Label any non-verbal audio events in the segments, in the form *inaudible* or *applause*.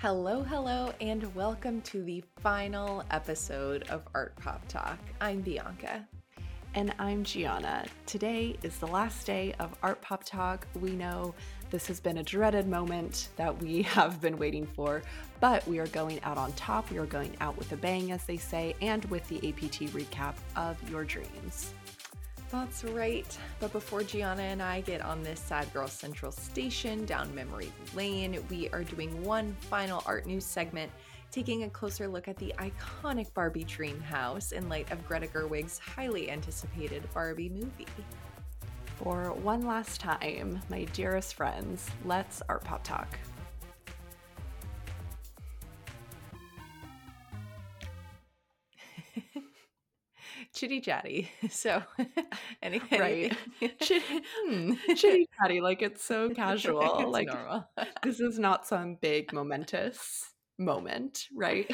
Hello, hello, and welcome to the final episode of Art Pop Talk. I'm Bianca. And I'm Gianna. Today is the last day of Art Pop Talk. We know this has been a dreaded moment that we *laughs* have been waiting for, but we are going out on top. We are going out with a bang, as they say, and with the APT recap of your dreams. That's right. But before Gianna and I get on this Sad Girl Central station down memory lane, we are doing one final art news segment, taking a closer look at the iconic Barbie dream house in light of Greta Gerwig's highly anticipated Barbie movie. For one last time, my dearest friends, let's art pop talk. Chitty chatty. *laughs* So, *laughs* *laughs* any, right? Chitty, hmm. chitty chatty, like it's so casual. It's like normal. this is not some big momentous moment, right?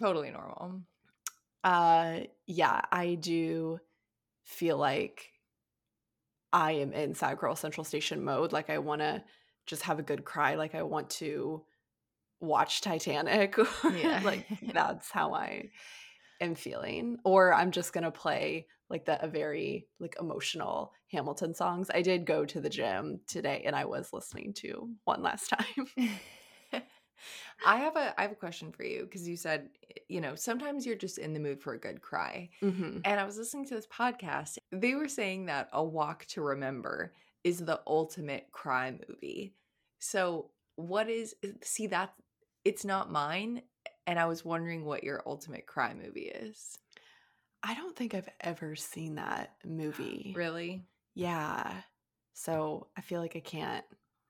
totally normal. uh, yeah, I do feel like I am in Sad Girl Central Station mode. Like I want to just have a good cry. Like I want to watch Titanic. Yeah. like that's how I am feeling. Or I'm just gonna play like the a very like emotional Hamilton songs. I did go to the gym today and I was listening to one last time. *laughs* I have a I have a question for you because you said you know sometimes you're just in the mood for a good cry. hmm And I was listening to this podcast. They were saying that A Walk to Remember is the ultimate cry movie. So, what is see that it's not mine and I was wondering what your ultimate cry movie is. I don't think I've ever seen that *gasps* movie. Really? Yeah. So I feel like I can't.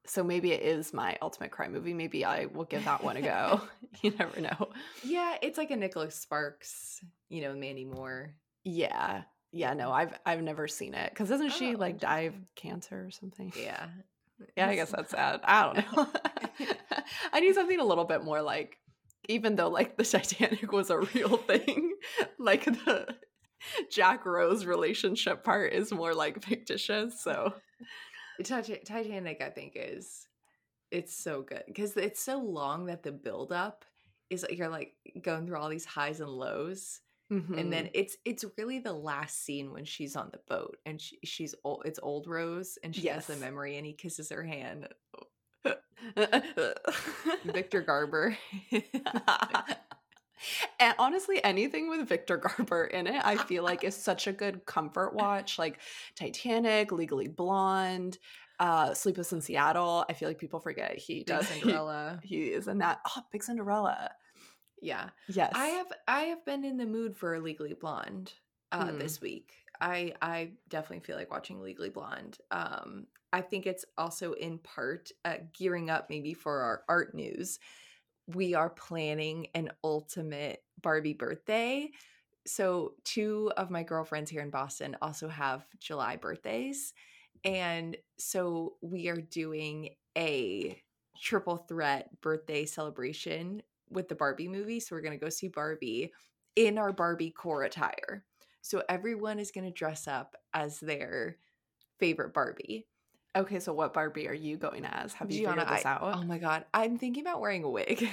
So maybe it is my ultimate crime movie. Maybe I will give that one a go. *laughs* *laughs* you never know. Yeah, it's like a Nicholas Sparks, you know, Mandy Moore. Yeah. Yeah, no, I've I've never seen it. Cause doesn't she Oh, like die of cancer or something? Yeah. Yeah, I guess that's sad. I don't know. *laughs* I need something a little bit more like even though like the *laughs* Titanic was a real thing, like the Jack Rose relationship part is more like fictitious. So Titanic, I think, is it's so good because it's so long that the buildup is like you're like going through all these highs and lows, and then mm-hmm. it's it's really the last scene when she's on the boat and she, she's old. It's old Rose, and she has the memory, and he kisses her hand. Victor Garber. *laughs* and honestly, anything with Victor Garber in it, I feel like is such a good comfort watch. Like Titanic, Legally Blonde, uh, Sleepless in Seattle. I feel like people forget he Big *laughs* does Cinderella. He, is in that. Oh, Big Cinderella. Yeah. Yes, I have I have been in the mood for Legally Blonde uh, Hmm. this week. I I definitely feel like watching Legally Blonde. Um, I think it's also in part uh, gearing up maybe for our art news. We are planning an ultimate Barbie birthday. So two of my girlfriends here in Boston also have July birthdays, and so we are doing a triple threat birthday celebration with the Barbie movie. So we're going to go see Barbie in our Barbie core attire. So everyone is going to dress up as their favorite Barbie. Okay, so what Barbie are you going as? Have you Gianna, figured this I- out? Oh my god, I'm thinking about wearing a wig.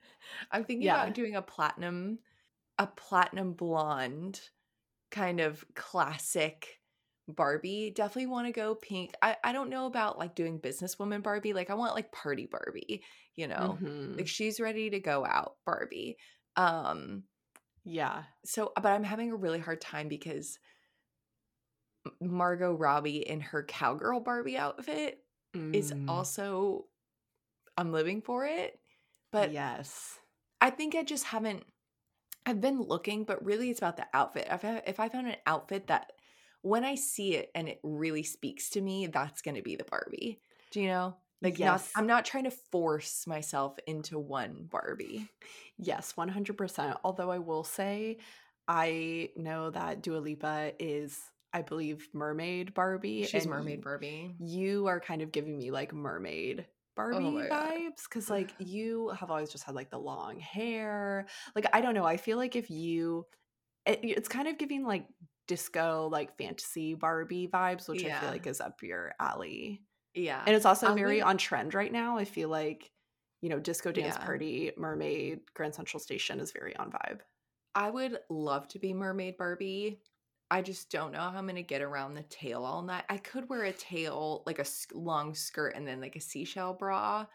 *laughs* I'm thinking Yeah. about doing a platinum a platinum blonde kind of classic Barbie. Definitely want to go pink. I I don't know about like doing businesswoman Barbie. Like I want like party Barbie, you know. Mhm. Like she's ready to go out Barbie. Um yeah. so but I'm having a really hard time because Margot Robbie in her cowgirl Barbie outfit is Mm, also I'm living for it. But yes. I think I just haven't I've been looking, but really it's about the outfit. If I, if I found an outfit that when I see it and it really speaks to me, that's going to be the Barbie. Do you know? Like not, Yes. I'm not trying to force myself into one Barbie. Yes, 100%. Although I will say, I know that Dua Lipa is, I believe, Mermaid Barbie. She's mermaid Barbie. You are kind of giving me like mermaid oh Barbie Oh vibes because like *sighs* you have always just had like the long hair. Like I don't know, I feel like if you it, it's kind of giving like disco like fantasy Barbie vibes, which I feel like is up your alley. Yeah. And it's also very on trend right now. I feel like you know, disco dance Yeah. party, mermaid, Grand Central Station is very on vibe. I would love to be mermaid Barbie. I just don't know how I'm gonna get around the tail all night. I could wear a tail, like a long skirt, and then like a seashell bra,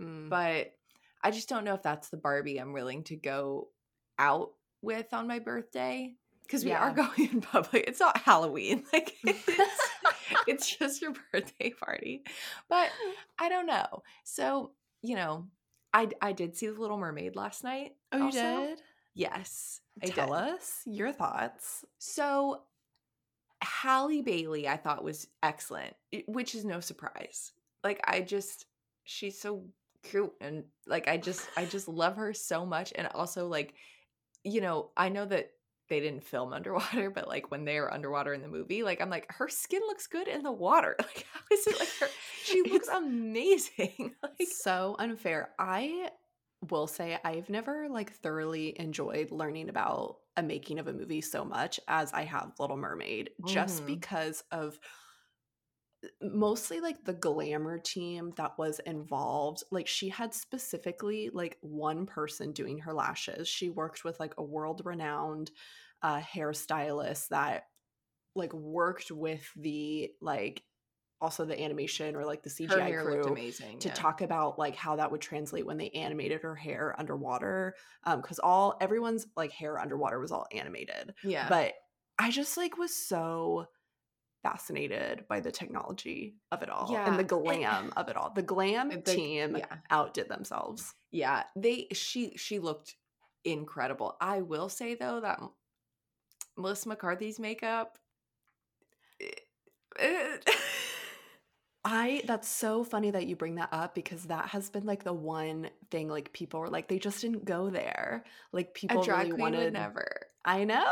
Mm. but I just don't know if that's the Barbie I'm willing to go out with on my birthday because we are going in public. It's not Halloween, *laughs* like *laughs* it's, it's just your birthday party. But I don't know. So you know, I I did see the Little Mermaid last night. oh, you did? Yes, I Tell did. us your thoughts. So Halle Bailey, I thought was excellent, which is no surprise. Like I just, she's so cute, and like I just, I just *laughs* love her so much. And also, like, you know, I know that they didn't film *laughs* underwater, but like when they are underwater in the movie, like I'm like, her skin looks good in the water. *laughs* Like, how is it like her? She looks amazing. like, so unfair. I will say I've never like thoroughly enjoyed learning about a making of a movie so much as I have Little Mermaid, just Mhm. because of uh, mostly like the glamour team that was involved. Like she had specifically like one person doing her lashes. She worked with like a world renowned uh hairstylist that like worked with the like also the animation or like the CGI crew looked amazing. to yeah. talk about like how that would translate when they animated her hair underwater um because all everyone's like hair underwater was all animated Yeah, but i just like was so fascinated by the technology of it all and the glam of it all the glam The- team yeah. outdid themselves Yeah, they she she looked incredible. I will say though that Melissa McCarthy's makeup eh, eh, *laughs* I that's so funny that you bring that up because that has been like the one thing like people were like they just didn't go there. Like people a drag really queen wanted would never. I know.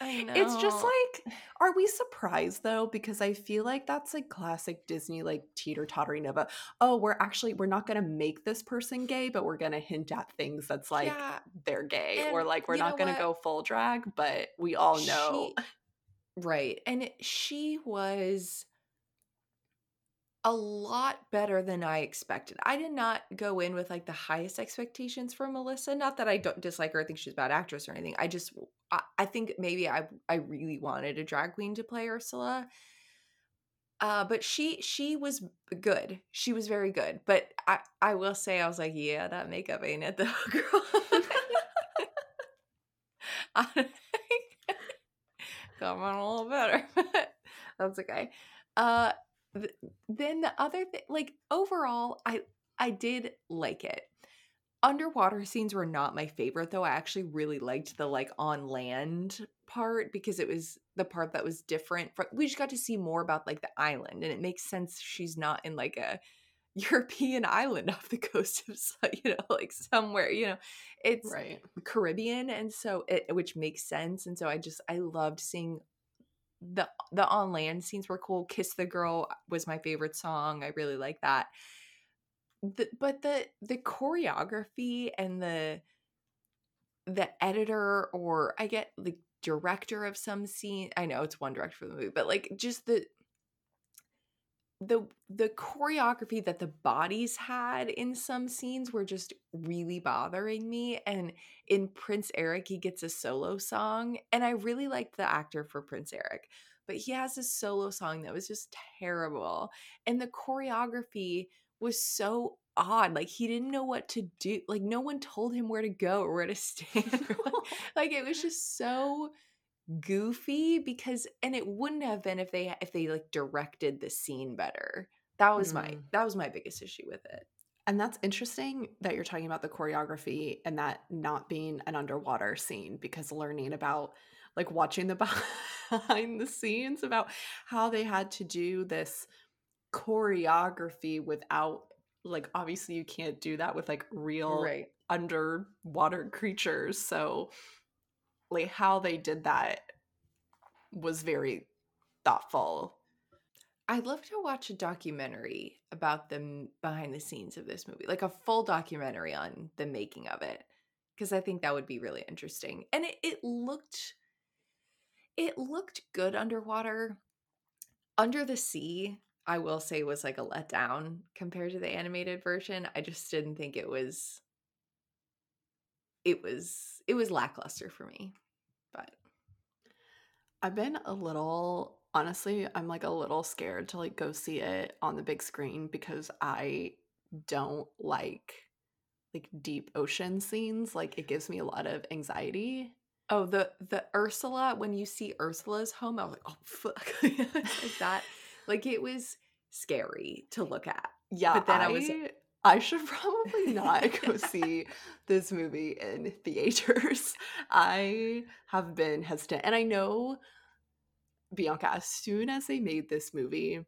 I know. *laughs* It's just like are we surprised though because I feel like that's like classic Disney like teeter-tottering of a oh we're actually we're not going to make this person gay but we're going to hint at things that's like yeah, they're gay or like we're not going to go full drag but we all know She- *laughs* right, and it, she was a lot better than I expected. I did not go in with like the highest expectations for Melissa. Not that I don't dislike her; I think she's a bad actress or anything. I just, I, I think maybe I, I really wanted a drag queen to play Ursula. Uh, but she she was good. She was very good. But I I will say I was like, yeah, that makeup ain't it though, *laughs* girl. I- *laughs* Come on a little better. *laughs* That's okay. Uh, th- then the other thing, like overall, I I did like it. Underwater scenes were not my favorite though. I actually really liked the like on land part because it was the part that was different. From, we just got to see more about like the island, and it makes sense she's not in like a *laughs* European island off the coast of *laughs* you know like somewhere you know it's right. Caribbean, and so it which makes sense. And so I just I loved seeing the the on land scenes were cool. Kiss the Girl was my favorite song. I really like that. The, but the the choreography and the the editor or I get the director of some scene. I know it's one director for the movie, but like just the the the choreography that the bodies had in some scenes were just really bothering me and in prince eric he gets a solo song and i really liked the actor for prince eric but he has a solo song that was just terrible and the choreography was so odd like he didn't know what to do like no one told him where to go or where to *laughs* stand like, *laughs* like it was just so goofy because and it wouldn't have been if they if they like directed the scene better that was my Mm. that was my biggest issue with it And that's interesting that you're talking about the choreography and that not being an underwater scene because learning about like watching the *laughs* behind the scenes about how they had to do this choreography without like obviously you can't do that with like real right underwater creatures. So like how they did that was very thoughtful. i'd love to watch a documentary about the behind the scenes of this movie like a full documentary on the making of it because i think that would be really interesting and it, it looked it looked good underwater under the sea I will say was like a letdown compared to the animated version. I just didn't think it was it was it was lackluster for me. But I've been a little honestly, I'm like a little scared to like go see it on the big screen because I don't like like deep ocean scenes. Like it gives me a lot of anxiety. oh, the the Ursula when you see Ursula's home, I was like, "Oh fuck." *laughs* like that like it was scary to look at. Yeah, But then I I was- I should probably *laughs* not go see this movie in theaters. *laughs* I have been hesitant, and I know Bianca. As soon as they made this movie,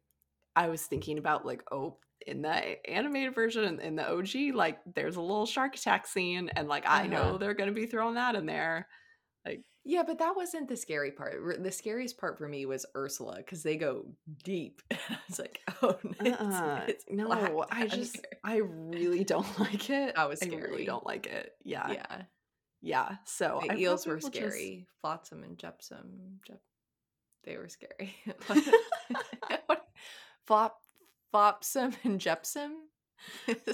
I was thinking about like, oh, in the animated version in the OG, like there's a little shark attack scene, and like I know Uh-huh. they're gonna be throwing that in there. Yeah, but that wasn't the scary part. The scariest part for me was Ursula because they go deep. *laughs* I was like, oh, *laughs* it's, Uh-uh. it's no, I just here. I really don't *laughs* like it. I was I really don't like it. Yeah, yeah. yeah. So The I eels were will just- scary. Flotsam and Jepsam. Jep- they were scary. Flop, Flopsam and Jepsam.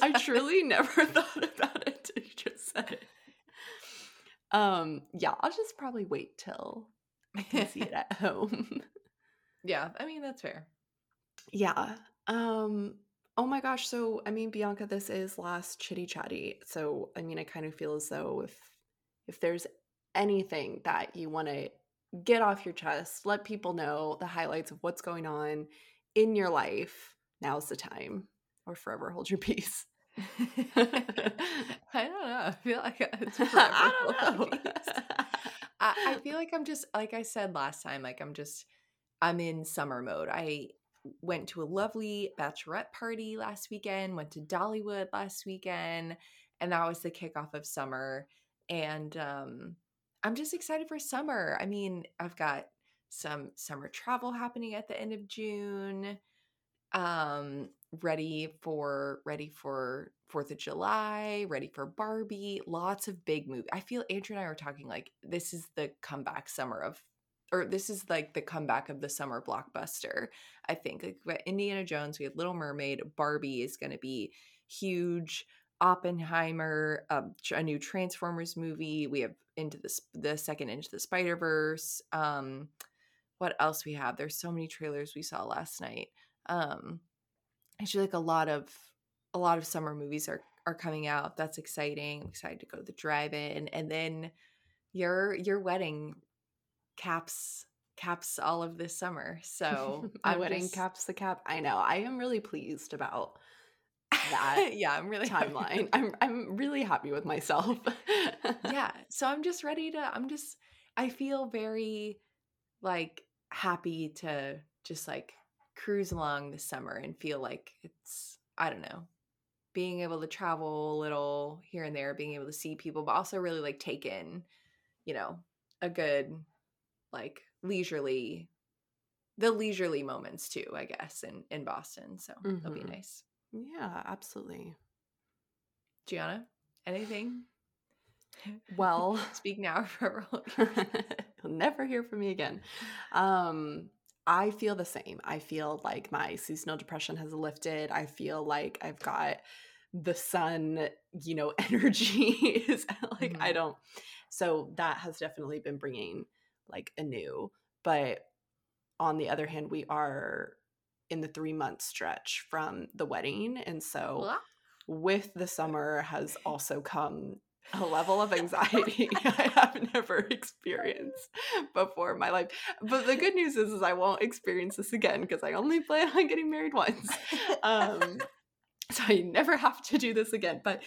I truly never thought about it until you just said it. Um, yeah, I'll just probably wait till I can see it *laughs* at home. *laughs* yeah, I mean that's fair. yeah. Um, oh my gosh, so I mean, Bianca, this is last chitty chatty. So I mean, I kind of feel as though if if there's anything that you want to get off your chest, let people know the highlights of what's going on in your life, now's the time. Or forever hold your *laughs* peace. *laughs* I don't know. I feel like it's *laughs* I don't know. *laughs* I, I feel like I'm just like I said last time, like I'm just I'm in summer mode. I went to a lovely bachelorette party last weekend, went to Dollywood last weekend, and that was the kickoff of summer. And um I'm just excited for summer. I mean, I've got some summer travel happening at the end of June. Um ready for ready for Fourth of July, ready for Barbie, lots of big movies. I feel Andrew and I were talking like this is the comeback summer of, or this is like the comeback of the summer blockbuster. I think like we Indiana Jones, we had Little Mermaid, Barbie is going to be huge. Oppenheimer, um, a new Transformers movie. We have into the the second Into the Spider Verse. Um, what else we have? There's so many trailers we saw last night. Um, I feel like a lot of a lot of summer movies are are coming out. That's exciting. I'm excited to go to the drive-in, and then your your wedding caps caps all of this summer. So *laughs* my I'm wedding just- caps the cap. I know. I am really pleased about that *laughs* yeah, I'm really timeline. I'm I'm really happy with myself. *laughs* yeah so i'm just ready to i'm just i feel very like happy to just like cruise along this summer and feel like it's i don't know being able to travel a little here and there being able to see people but also really like take in you know a good like leisurely the leisurely moments too i guess in in boston so it'll be Mhm. nice yeah, absolutely. gianna anything *laughs* Well, speak now or forever hold You'll never hear from me again. Um, I feel the same. I feel like my seasonal depression has lifted. I feel like I've got the sun, you know, *laughs* energy is like I Mhm. don't. So that has definitely been bringing like a new. But on the other hand, we are in the three month stretch from the wedding, and so with the summer has also come a level of anxiety *laughs* I have never experienced before in my life. But the good news is, is I won't experience this again because I only plan on getting married once. Um, so I never have to do this again. But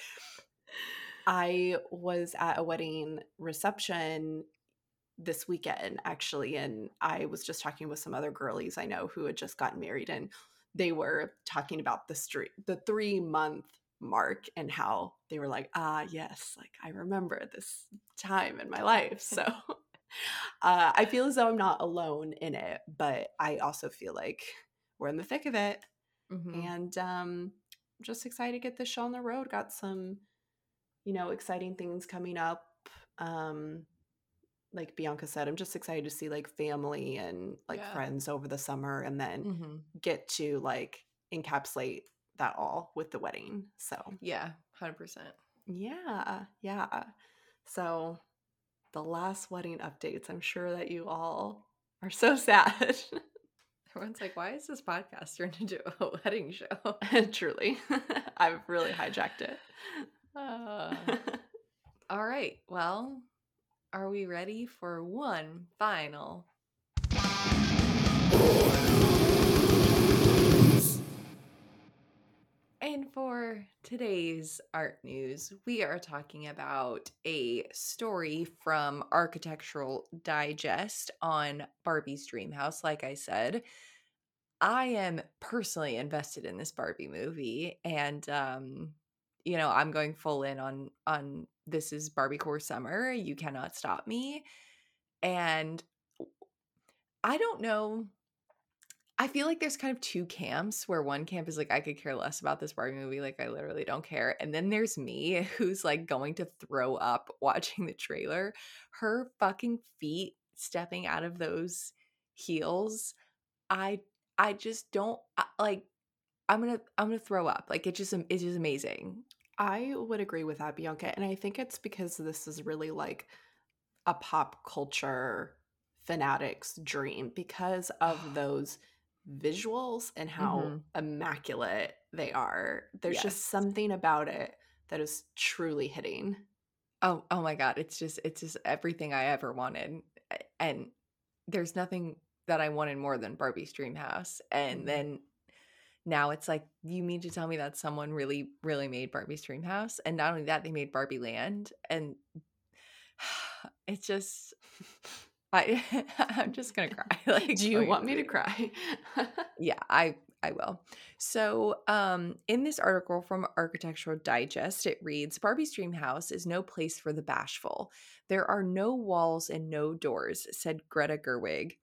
I was at a wedding reception this weekend actually and I was just talking with some other girlies I know who had just gotten married and they were talking about the street the 3 month mark and how they were like ah yes like I remember this time in my life so *laughs* *laughs* uh, I feel as though I'm not alone in it but I also feel like we're in the thick of it Mhm. and um just excited to get this show on the road got some you know exciting things coming up um like Bianca said, I'm just excited to see like family and like Yeah. friends over the summer and then Mm-hmm. get to like encapsulate that all with the wedding. So, Yeah, hundred percent. yeah, yeah. So, the last wedding updates, I'm sure that you all are so *laughs* sad. Everyone's like, "Why is this podcast turned into a *laughs* wedding show?" *laughs* Truly, I've really hijacked it. Uh, all right. Well, are we ready for one final? And for today's art news, we are talking about a story from Architectural Digest on Barbie's Dream House. Like I said, I am personally invested in this Barbie movie, and um, you know, I'm going full in on on this is Barbie Core Summer. You cannot stop me, and I don't know. I feel like there's kind of two camps where one camp is like, I could care less about this Barbie movie. Like, I literally don't care. And then there's me *laughs* who's like going to throw up *laughs* watching the trailer. Her fucking feet stepping out of those heels. I, I just don't I- like, I'm gonna, I'm gonna throw up. Like, it just, it's just amazing. I would agree with that, Bianca. And I think it's because this is really like a pop culture fanatic's dream because of *sighs* those visuals and how Mhm. immaculate they are. There's Yes. just something about it that is truly hitting. Oh, oh my God. It's just, it's just everything I ever wanted. And there's nothing that I wanted more than Barbie's Dream House. And Mhm. then now it's like, you mean to tell me that someone really, really made Barbie's Dream House? And not only that, they made Barbie Land. And *sighs* it's just, I, *laughs* I'm just going to cry. *laughs* *laughs* Like, Do you want me to cry? yeah i i will. So um in this article from architectural digest it reads barbie's dream house is no place for the bashful. There are no walls and no doors said greta gerwig.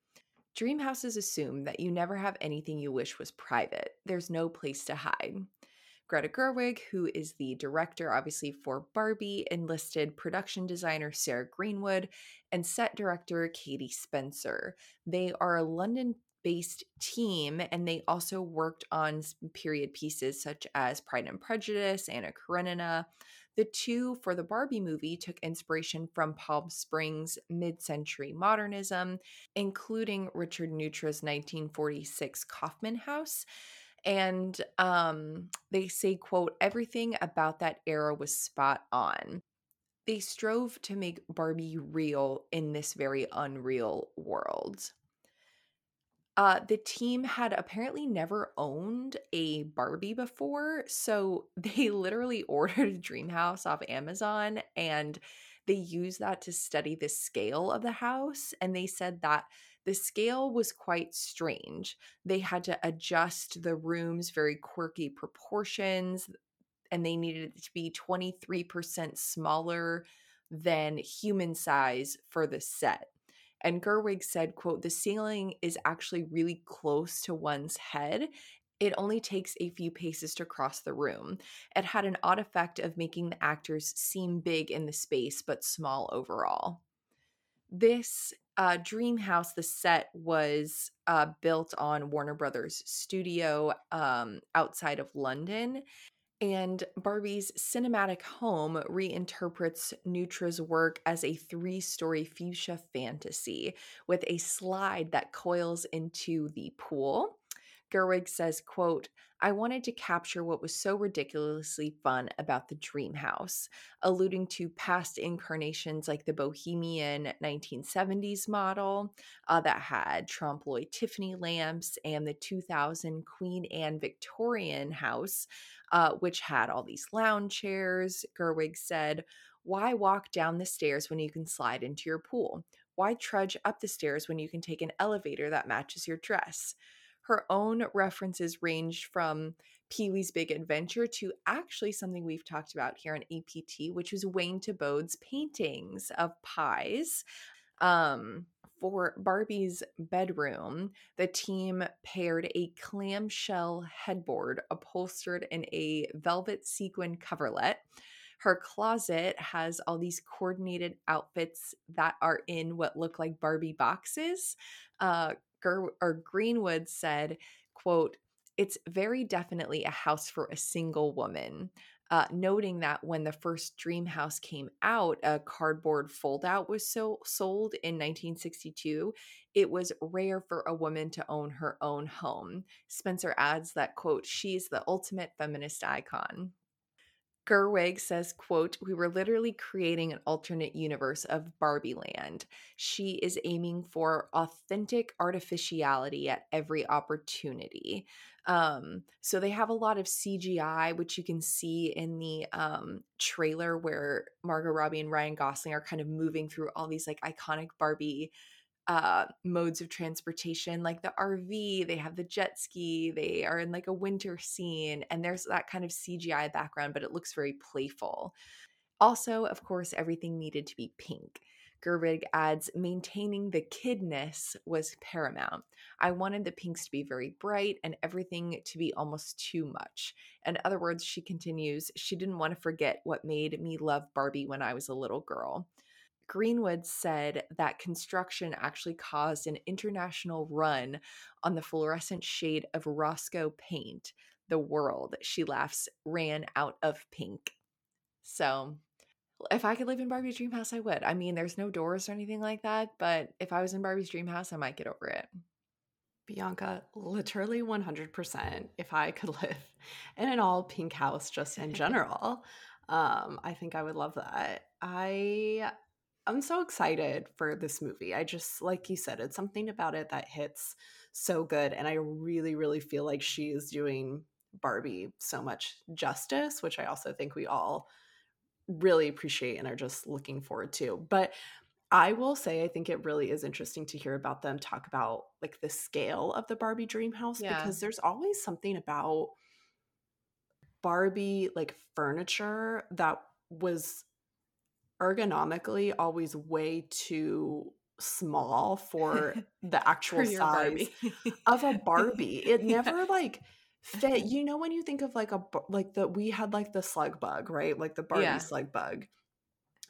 Dream houses assume that you never have anything you wish was private. There's no place to hide Greta Gerwig, who is the director, obviously, for Barbie, enlisted production designer Sarah Greenwood and set director Katie Spencer. They are a London based team and they also worked on period pieces such as Pride and Prejudice, Anna Karenina. The two for the Barbie movie took inspiration from Palm Springs mid century modernism, including Richard Neutra's 1946 Kaufmann House and um they say quote everything about that era was spot on. They strove to make barbie real in this very unreal world. Uh the team had apparently never owned a barbie before so *laughs* they literally ordered a dream house off amazon and they used that to study the scale of the house and they said that the scale was quite strange. They had to adjust the room's very quirky proportions and they needed it to be 23% smaller than human size for the set. And gerwig said quote the ceiling is actually really close to one's head. It only takes a few paces to cross the room. It had an odd effect of making the actors seem big in the space but small overall this uh, dream house the set was uh, built on warner brothers studio um, outside of london and barbie's cinematic home reinterprets neutra's work as a three-story fuchsia fantasy with a slide that coils into the pool gerwig says quote I wanted to capture what was so ridiculously fun about the dream house, alluding to past incarnations like the bohemian 1970s model uh, that had trompe l'oeil Tiffany lamps and the 2000 Queen Anne Victorian house, uh, which had all these lounge chairs. Gerwig said, Why walk down the stairs when you can slide into your pool? Why trudge up the stairs when you can take an elevator that matches your dress? Her own references ranged from Pee Wee's Big Adventure to actually something we've talked about here on APT, which was Wayne Thiebaud's paintings of pies. Um, for Barbie's bedroom, the team paired a clamshell headboard upholstered in a velvet sequin coverlet Her closet has all these coordinated outfits that are in what look like Barbie boxes. Uh, Ger- or Greenwood said, "quote It's very definitely a house for a single woman." Uh, noting that when the first dream house came out, a cardboard foldout was so sold in 1962. It was rare for a woman to own her own home. Spencer adds that, quote, she's the ultimate feminist icon. Gerwig says, quote, we were literally creating an alternate universe of Barbie land. She is aiming for authentic artificiality at every opportunity. Um, so they have a lot of CGI, which you can see in the um, trailer where Margot Robbie and Ryan Gosling are kind of moving through all these like iconic Barbie uh modes of transportation like the RV they have the jet ski they are in like a winter scene and there's that kind of CGI background but it looks very playful. Also of course everything needed to be pink. Gerwig adds maintaining the kidness was paramount. I wanted the pinks to be very bright and everything to be almost too much. In other words she continues she didn't want to forget what made me love Barbie when I was a little girl Greenwood said that construction actually caused an international run on the fluorescent shade of Rosco paint. The world, she laughs, ran out of pink. So, if I could live in Barbie's dream house, I would. I mean, there's no doors or anything like that, but if I was in Barbie's dream house, I might get over it. Bianca, literally 100%. If I could *laughs* live in an all pink house just in *laughs* general, um, I think I would love that. I I'm so excited for this movie. I just, like you said, it's something about it that hits so good. And I really, really feel like she is doing Barbie so much justice, which I also think we all really appreciate and are just looking forward to. But I will say, I think it really is interesting to hear about them talk about like the scale of the Barbie dream house yeah. because there's always something about Barbie like furniture that was ergonomically always way too small for *laughs* the actual for size *laughs* of a Barbie. It never yeah. like fit. *laughs* You know when you think of like a like the we had like the slug bug, right? Like the Barbie yeah. slug bug.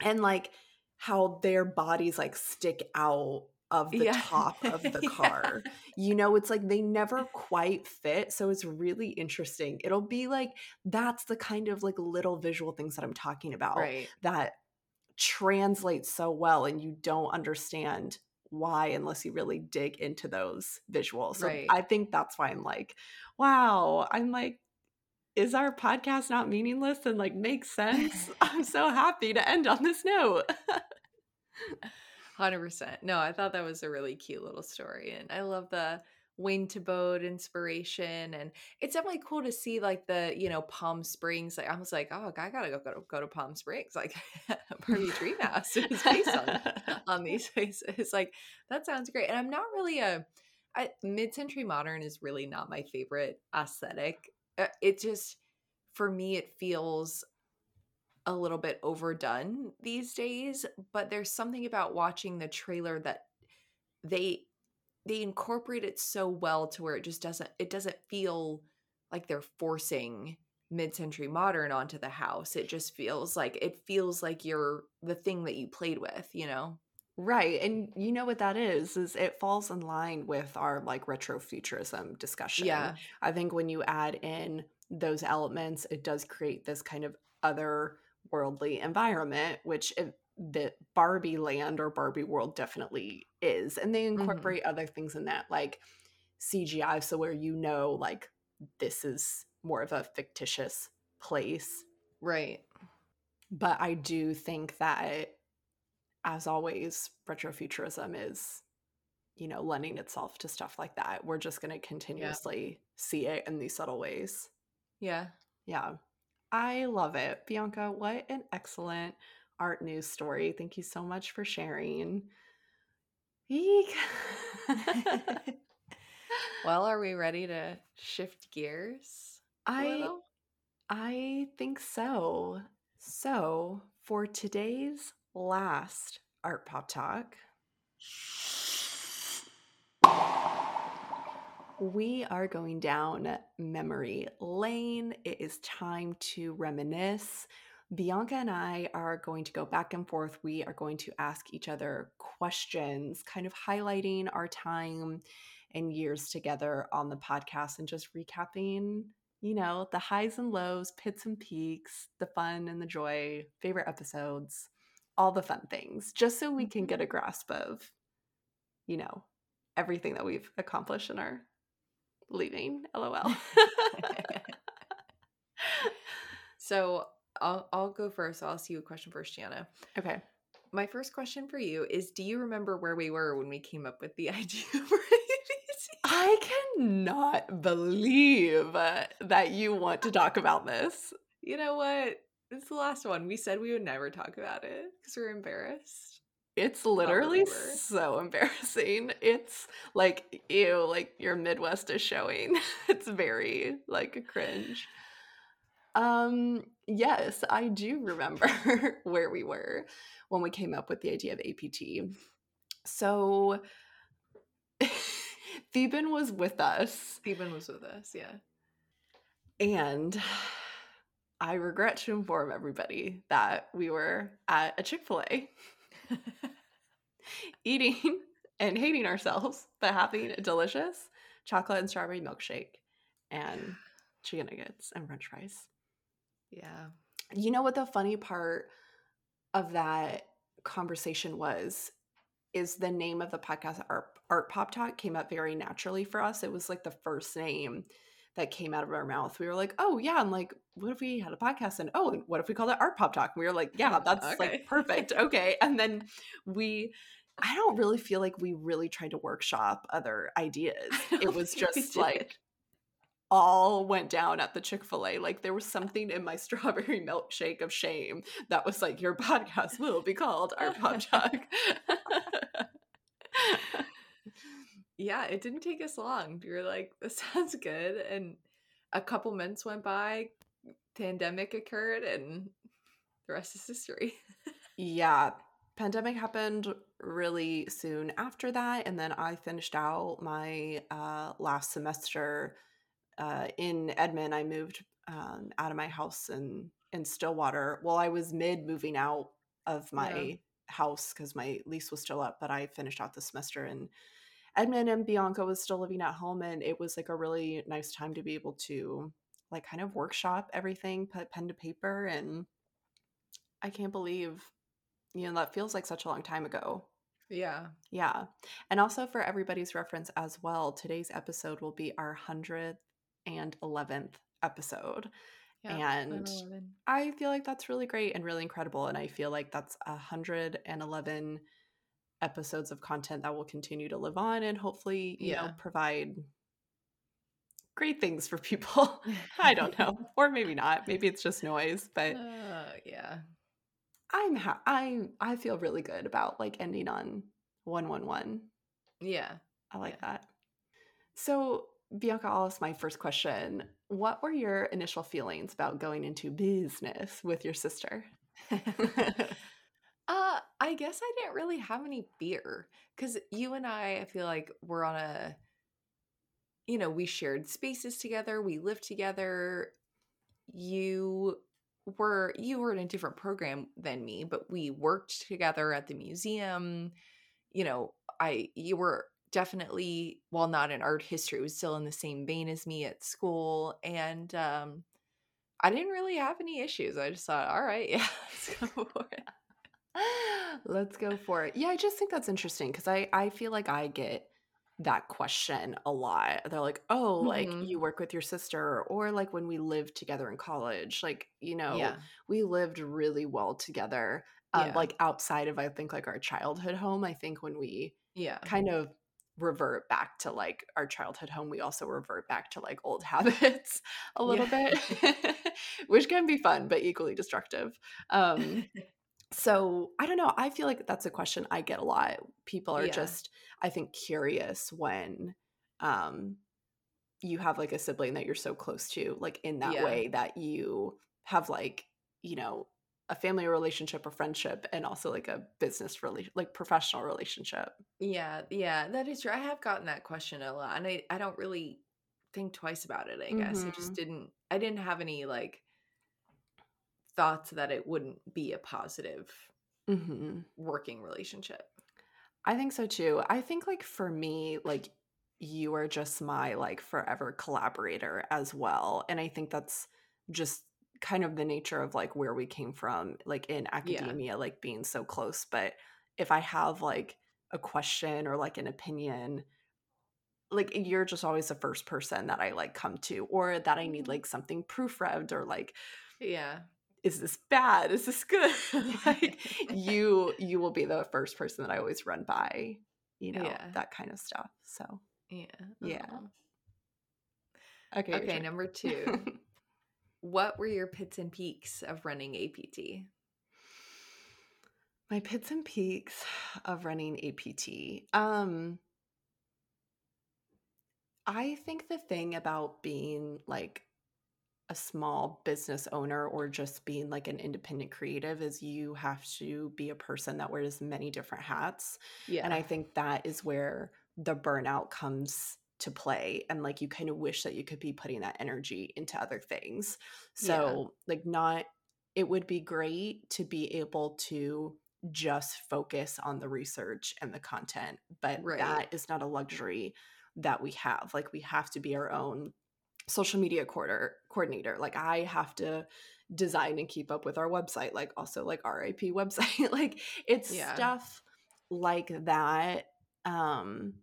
And like how their bodies like stick out of the yeah. top of the car. yeah. You know, it's like they never quite fit. So it's really interesting. It'll be like that's the kind of like little visual things that I'm talking about. Right. That translates so well and you don't understand why unless you really dig into those visuals. So right. I think that's why I'm like, wow, I'm like, is our podcast not meaningless and like makes sense? *laughs* I'm so happy to end on this note. *laughs* 100%. No, I thought that was a really cute little story. And I love the Wayne Thiebaud inspiration and it's definitely cool to see like the you know palm springs like i was like oh i gotta go go to, go to palm springs like *laughs* Barbie dream house is based on, *laughs* on these places It's like that sounds great and i'm not really a I, mid-century modern is really not my favorite aesthetic uh, it just for me it feels a little bit overdone these days but there's something about watching the trailer that they they incorporate it so well to where it just doesn't it doesn't feel like they're forcing mid-century modern onto the house. It just feels like it feels like you're the thing that you played with you know? Right and you know what that is is it falls in line with our like retrofuturism discussion. Yeah. I think when you add in those elements it does create this kind of other worldly environment which it, that Barbie land or Barbie world definitely is. And they mm-hmm. incorporate mm-hmm. other things in that, like CGI, so where you know, like, this is more of a fictitious place. Right. But I do think that, as always, retrofuturism is, you know, lending itself to stuff like that. We're just going to continuously yeah. see it in these subtle ways. Yeah. Yeah. I love it. Bianca, what an excellent art news story. Thank you so much for sharing. Eek. *laughs* *laughs* well, are we ready to shift gears? I I think so. So, for today's last art pop talk, we are going down memory lane. It is time to reminisce Bianca and I are going to go back and forth. We are going to ask each other questions, kind of highlighting our time and years together on the podcast and just recapping, you know, the highs and lows, pits and peaks, the fun and the joy, favorite episodes, all the fun things, just so we can get a Mm-hmm. grasp of, you know, everything that we've accomplished in our leaving. *laughs* LOL. *laughs* so I'll I'll go first. I'll ask you a question first, Gianna. okay. My first question for you is: Do you remember where we were when we came up with the *laughs* idea for APT? I cannot believe that you want to talk about this. You know what? It's the last one. We said we would never talk about it because we're embarrassed. It's literally so embarrassing. It's like, ew, like your Midwest is showing. *laughs* It's very like a cringe. Um, yes, I do remember *laughs* where we were when we came up with the idea of APT. So *laughs* Theban was with us Theban was with us. Yeah. And *sighs* I regret to inform everybody that we were at a Chick fil A *laughs* eating and hating ourselves, but having a delicious chocolate and strawberry milkshake and chicken nuggets and french fries. Yeah. You know what the funny part of that conversation was? Is the name of the podcast Art, Art Pop Talk came up very naturally for us. It was like the first name that came out of our mouth. We were like, oh yeah, and like, what if we had a podcast? And oh, and what if we called it Art Pop Talk? And we were like, yeah, *laughs* that's Okay. like perfect. Okay. And then we I don't really feel like we really tried to workshop other *laughs* ideas. It was just like all went down at the Chick-fil-A. Like there was something in my *laughs* strawberry milkshake of shame that was like, your podcast will be called our *laughs* Pop Talk. Yeah, it didn't take us long. We were like, *laughs* this sounds good. And a couple months went by, pandemic occurred, and the rest is history. yeah. Pandemic happened really soon after that. And then I finished out my uh, last semester uh, in Edmond. I moved um, out of my house in, in Stillwater. Well, I was mid moving out of my Yeah. house because my lease was still up, but I finished out the semester in Edmond and Bianca was still living at home. And it was like a really nice time to be able to like kind of workshop everything, put pen to paper. And I can't believe, you know, that feels like such a long time ago. Yeah. Yeah. And also for everybody's reference as well, today's episode will be our 111th episode. And 9/11. I feel like that's really great and really incredible. And I feel like that's 111 episodes of content that will continue to live on and hopefully, you know, provide great things for people. *laughs* I don't *laughs* know. or maybe not. Maybe it's just noise, but Uh, yeah. I'm ha- I I feel really good about like ending on 111. Yeah. I like Yeah. that. So, Bianca, I'll ask my first question. What were your initial feelings about going into business with your sister? *laughs* Uh, I guess I didn't really have any fear because you and I, I feel like we're on a, you know, we shared spaces together, we lived together. You were you were in a different program than me, but we worked together at the museum. You know, I you were definitely while not in art history, was still in the same vein as me at school, and um, I didn't really have any issues. I just thought, all right, *laughs* yeah, let's go *laughs* for it. Let's go for it. Yeah, I just think that's interesting because I I feel like I get that question a lot. They're like, "Oh, like Mhm. you work with your sister," or like when we lived together in college, like you know, Yeah. we lived really well together. Um, Yeah. Like outside of I think like our childhood home. I think when we Yeah. kind of revert back to like our childhood home, we also revert back to like old *laughs* habits a little Yeah. bit, *laughs* which can be fun but equally destructive. Um, *laughs* so I don't know. I feel like that's a question I get a lot. People are Yeah. just, I think, curious when um, you have like a sibling that you're so close to, like in that Yeah. way that you have like, you know, a family relationship or friendship and also like a business relation like professional relationship. Yeah, yeah, that is true. I have gotten that question a lot, and I I don't really think twice about it. I guess I just Mhm. didn't. I didn't have any like thoughts that it wouldn't be a positive hmm working relationship. I think so too. I think like for me, like you are just my like forever collaborator as well. And I think that's just kind of the nature of like where we came from, like in Yeah. academia, like being so close. But if I have like a question or like an opinion, like you're just always the first person that I like come to, or that I need Mhm. like something proofread or like Yeah. is this bad is this good *laughs* like *laughs* you you will be the first person that i always run by you know Yeah. that kind of stuff so Yeah. Yeah. Okay Okay, number two. *laughs* what were your pits and peaks of running APT? my pits and peaks of running apt um i think the thing about being like a small business owner or just being like an independent creative is you have to be a person that wears many different hats Yeah. And I think that is where the burnout comes to play. And like you kind of wish that you could be putting that energy into other things. Yeah. So, like, not, it would be great to be able to just focus on the research and the content, but Right. that is not a luxury that we have. Like, we have to be our own social media quarter coordinator. Like, I have to design and keep up with our website, like, also like RIP *laughs* website. like, it's Yeah. stuff like that um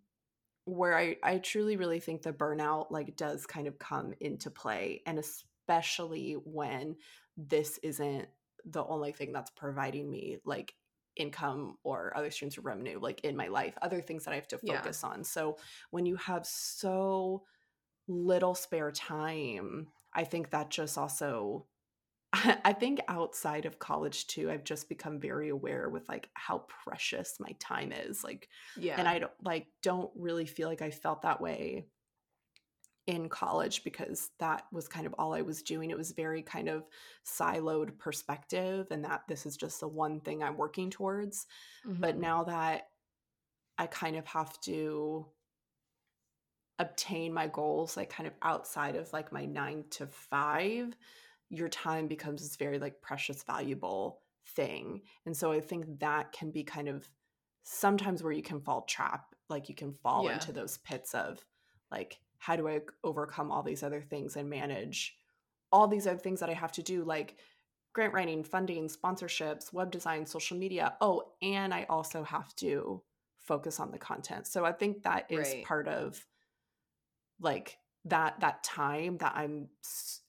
where I, I truly really think the burnout like does kind of come into play and especially when this isn't the only thing that's providing me like income or other streams of revenue like in my life other things that i have to Yeah. focus on so when you have so little spare time i think that just also I think outside of college too, I've just become very aware with like how precious my time is. Like, yeah. and I don't like don't really feel like I felt that way in college because that was kind of all I was doing. It was very kind of siloed perspective, and that this is just the one thing I'm working towards. But Mhm. now that I kind of have to obtain my goals like kind of outside of like my 9 to 5 your time becomes this very like precious valuable thing and so i think that can be kind of sometimes where you can fall trap like you can fall Yeah. into those pits of like how do i overcome all these other things and manage all these other things that i have to do like grant writing funding sponsorships web design social media oh and i also have to focus on the content so i think that is Right. part of like that that time that i'm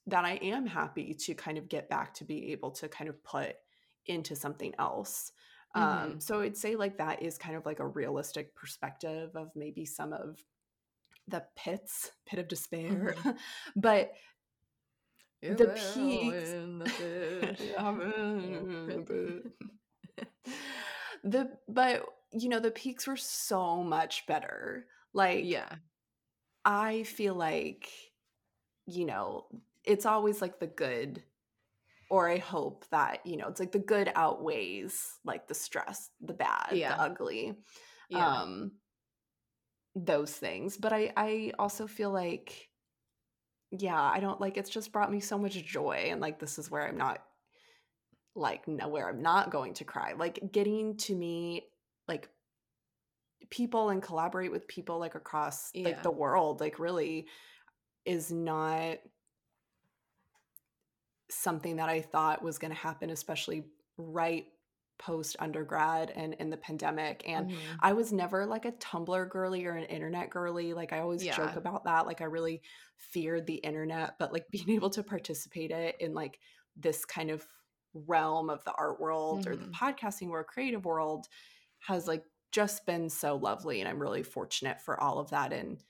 that i am happy to kind of get back to be able to kind of put into something else um Mhm. so i'd say like that is kind of like a realistic perspective of maybe some of the pits pit of despair *laughs* but You're the peaks- the. *laughs* The *laughs* the but you know the peaks were so much better like yeah. I feel like, you know, it's always like the good, or I hope that, you know, it's like the good outweighs like the stress, the bad, Yeah. the ugly, Yeah. um, those things. But I, I also feel like, yeah, I don't like it's just brought me so much joy. And like, this is where I'm not like, no, where I'm not going to cry. Like, getting to meet like people and collaborate with people like across Yeah. like the world like really is not something that I thought was going to happen especially right post undergrad and in the pandemic and Mhm. I was never like a Tumblr girly or an internet girly. Like I always joke about that. Like I really feared the internet, but like *laughs* being able to participate it in like this kind of realm of the art world or the Mhm. podcasting world, creative world has like just been so lovely. And I'm really fortunate for all of that. And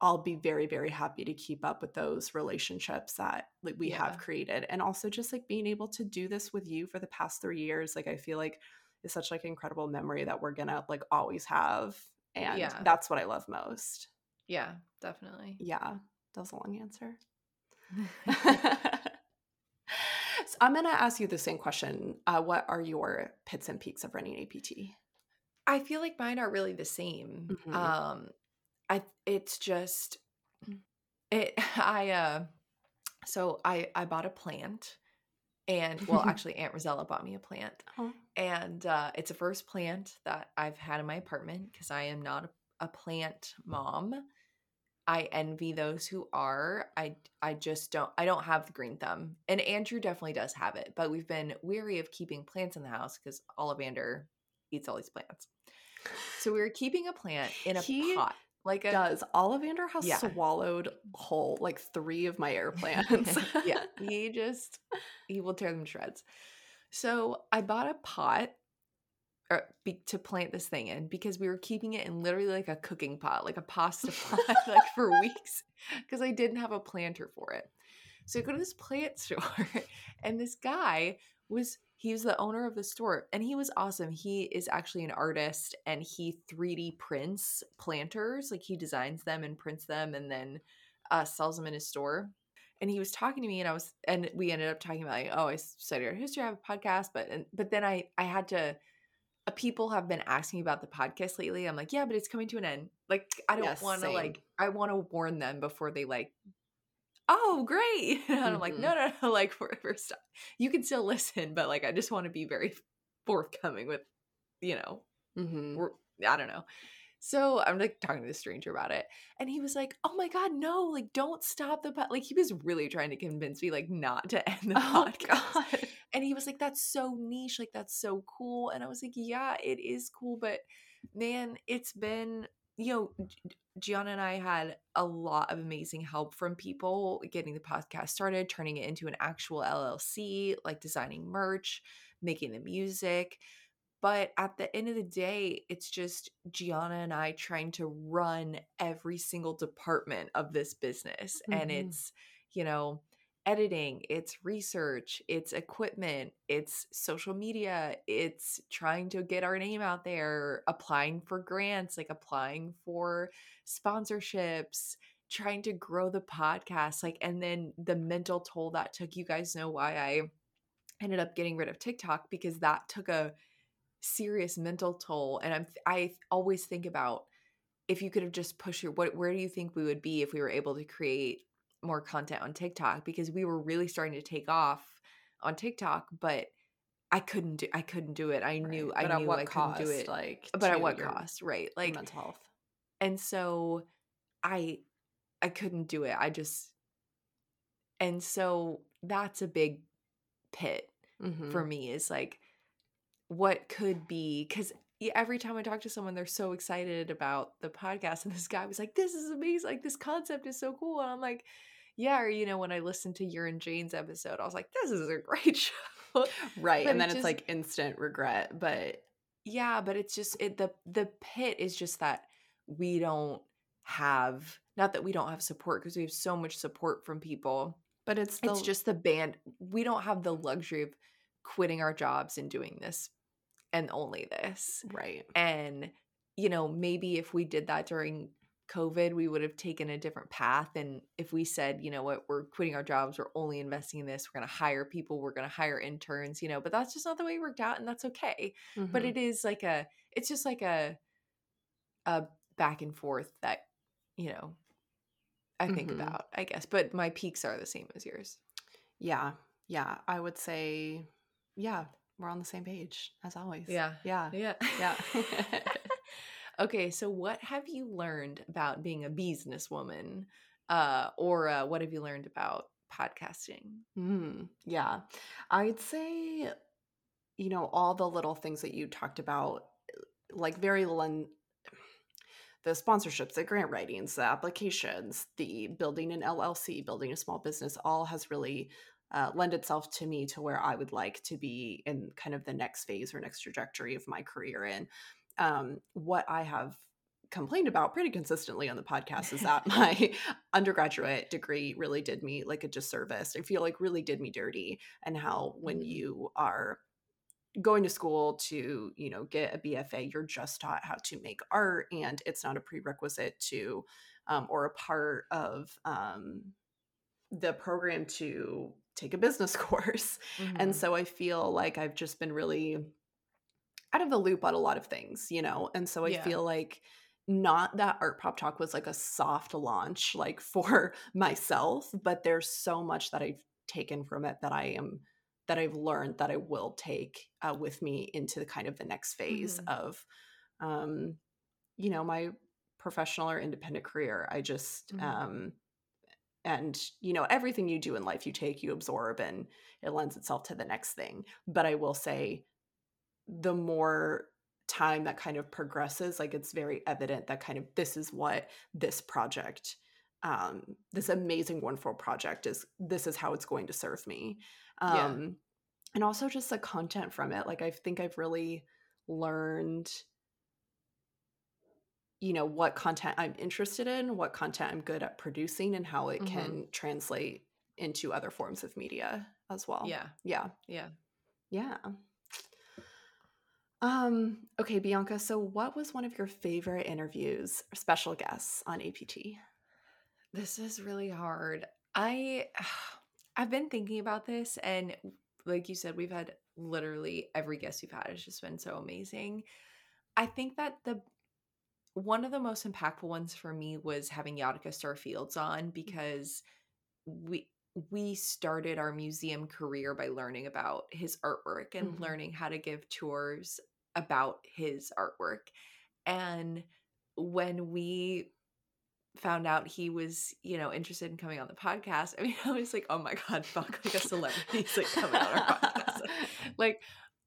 I'll be very, very happy to keep up with those relationships that like we Yeah. have created. And also just like being able to do this with you for the past three years. Like I feel like is such like incredible memory that we're gonna like always have. And Yeah. that's what I love most. Yeah, definitely. Yeah. That was a long answer. *laughs* *laughs* so I'm gonna ask you the same question. Uh, what are your pits and peaks of running APT? I feel like mine are really the same. Mhm. Um I it's just it *laughs* I uh so I I bought a plant And well, *laughs* actually, Aunt Rosella bought me a plant. Oh. And uh, it's a first plant that I've had in my apartment because I am not a, a plant mom. I envy those who are. I I just don't I don't have the green thumb. And Andrew definitely does have it, but we've been weary of keeping plants in the house because Ollivander eats all these plants. So we were keeping a plant in a He pot. Like a Does Ollivander has Yeah. swallowed whole like three of my *laughs* air plants? yeah, he just he will tear them to shreds. So I bought a pot or be, to plant this thing in because we were keeping it in literally like a cooking pot, like a pasta *laughs* pot, *laughs* like for weeks because I didn't have a planter for it. So I go to this plant store, and this guy was he was the owner of the store, and he was awesome. He is actually an artist, and he 3D prints planters, like he designs them and prints them, and then uh, sells them in his store. And he was talking to me and i was and we ended up talking about like oh i studied art history i have a podcast but and, but then i i had to uh, people have been asking about the podcast lately. I'm like yeah but it's coming to an end. Like i don't Yes, want to like i want to warn them before they like oh great *laughs* and i'm like no no no *laughs* like for first stop you can still listen but like i just want to be very forthcoming with you know hmm I don't know. So I'm like talking to the stranger about it, and he was like, "Oh my god, no! Like, don't stop the pod-. like." He was really trying to convince me like not to *laughs* end the Oh podcast, God. and he was like, "That's so niche, like that's so cool," and I was like, "Yeah, it is cool, but man, it's been." You know, Gianna and I had a lot of amazing help from people getting the podcast started, turning it into an actual LLC, like designing merch, making the music. But at the end of the day, it's just Gianna and I trying to run every single department of this business. And Mhm. it's, you know, editing, it's research, it's equipment, it's social media, it's trying to get our name out there, applying for grants, like applying for sponsorships, trying to grow the podcast. Like, and then the mental toll that took, you guys know why I ended up getting rid of TikTok because that took a serious mental toll and i'm i always think about if you could have just pushed your what where do you think we would be if we were able to create more content on TikTok because we were really starting to take off on TikTok but I couldn't do I couldn't do it. I knew But I knew what I cost? couldn't do it. Like, but at what cost? Right. Like mental health. and so I I couldn't do it. I just and so that's a big pit Mhm. for me is like what could be because every time I talk to someone, they're so excited about the podcast, and this guy was like, "This is amazing! Like this concept is so cool," and I'm like, "Yeah." Or you know, when I listened to your and Jane's episode, I was like, "This is a great *laughs* show." right, but and it then it's like instant regret. But yeah, but it's just it the the pit is just that we don't have not that we don't have support because we have so much support from people but it's the, it's just the band we don't have the luxury of quitting our jobs and doing this and only this. Right. and you know maybe if we did that during covid we would have taken a different path. And if we said you know what? We're quitting our jobs. We're only investing in this. We're going to hire people. We're going to hire interns you know but that's just not the way it worked out and that's okay. But Mhm. it is like a it's just like a a back and forth that you know i think Mhm. about i guess. But my peaks are the same as yours. Yeah, yeah. I would say, yeah, we're on the same page as always. Yeah. yeah, yeah *laughs* yeah. *laughs* *laughs* okay so what have you learned about being a businesswoman uh or uh, what have you learned about podcasting Mm, yeah. I'd say, you know, all the little things that you talked about, like very len- the sponsorships, the grant writings, the applications, the building an LLC, building a small business, all has really uh, lend itself to me to where I would like to be in kind of the next phase or next trajectory of my career. And um, what I have complained about pretty consistently on the podcast is that *laughs* my *laughs* undergraduate degree really did me like a disservice. I feel like really did me dirty, and how when Mhm. you are going to school to you know get a bfa you're just taught how to make art and it's not a prerequisite to um, or a part of um, the program to take a business *laughs* course and Mhm. so i feel like i've just been really out of the loop on a lot of things you know and so i Yeah. feel like not that art pop talk was like a soft launch like *laughs* for myself but there's so much that i've taken from it that i am that I've learned that I will take uh, with me into the kind of the next phase Mhm. of, um, you know, my professional or independent career. I just, Mhm. um, and you know, everything you do in life, you take, you absorb, and it lends itself to the next thing. But I will say, the more time that kind of progresses, like it's very evident that kind of this is what this project, um, this amazing, wonderful project is. This is how it's going to serve me. Yeah. Um, and also just the content from it. Like I think I've really learned you know what content i'm interested in what content i'm good at producing and how it Mhm. can translate into other forms of media as well Yeah. yeah Yeah. yeah um okay bianca so what was one of your favorite interviews or special guests on apt This is really hard. I *sighs* I've been thinking about this and like you said we've had literally every guest we've had has just been so amazing. I think that the one of the most impactful ones for me was having Yatika Starr Fields on because we we started our museum career by learning about his artwork and Mhm. learning how to give tours about his artwork. And when we found out he was, you know, interested in coming on the podcast, *laughs* I mean, I was like, oh my God, fuck, like a *laughs* celebrity's like coming on our podcast. *laughs* Like,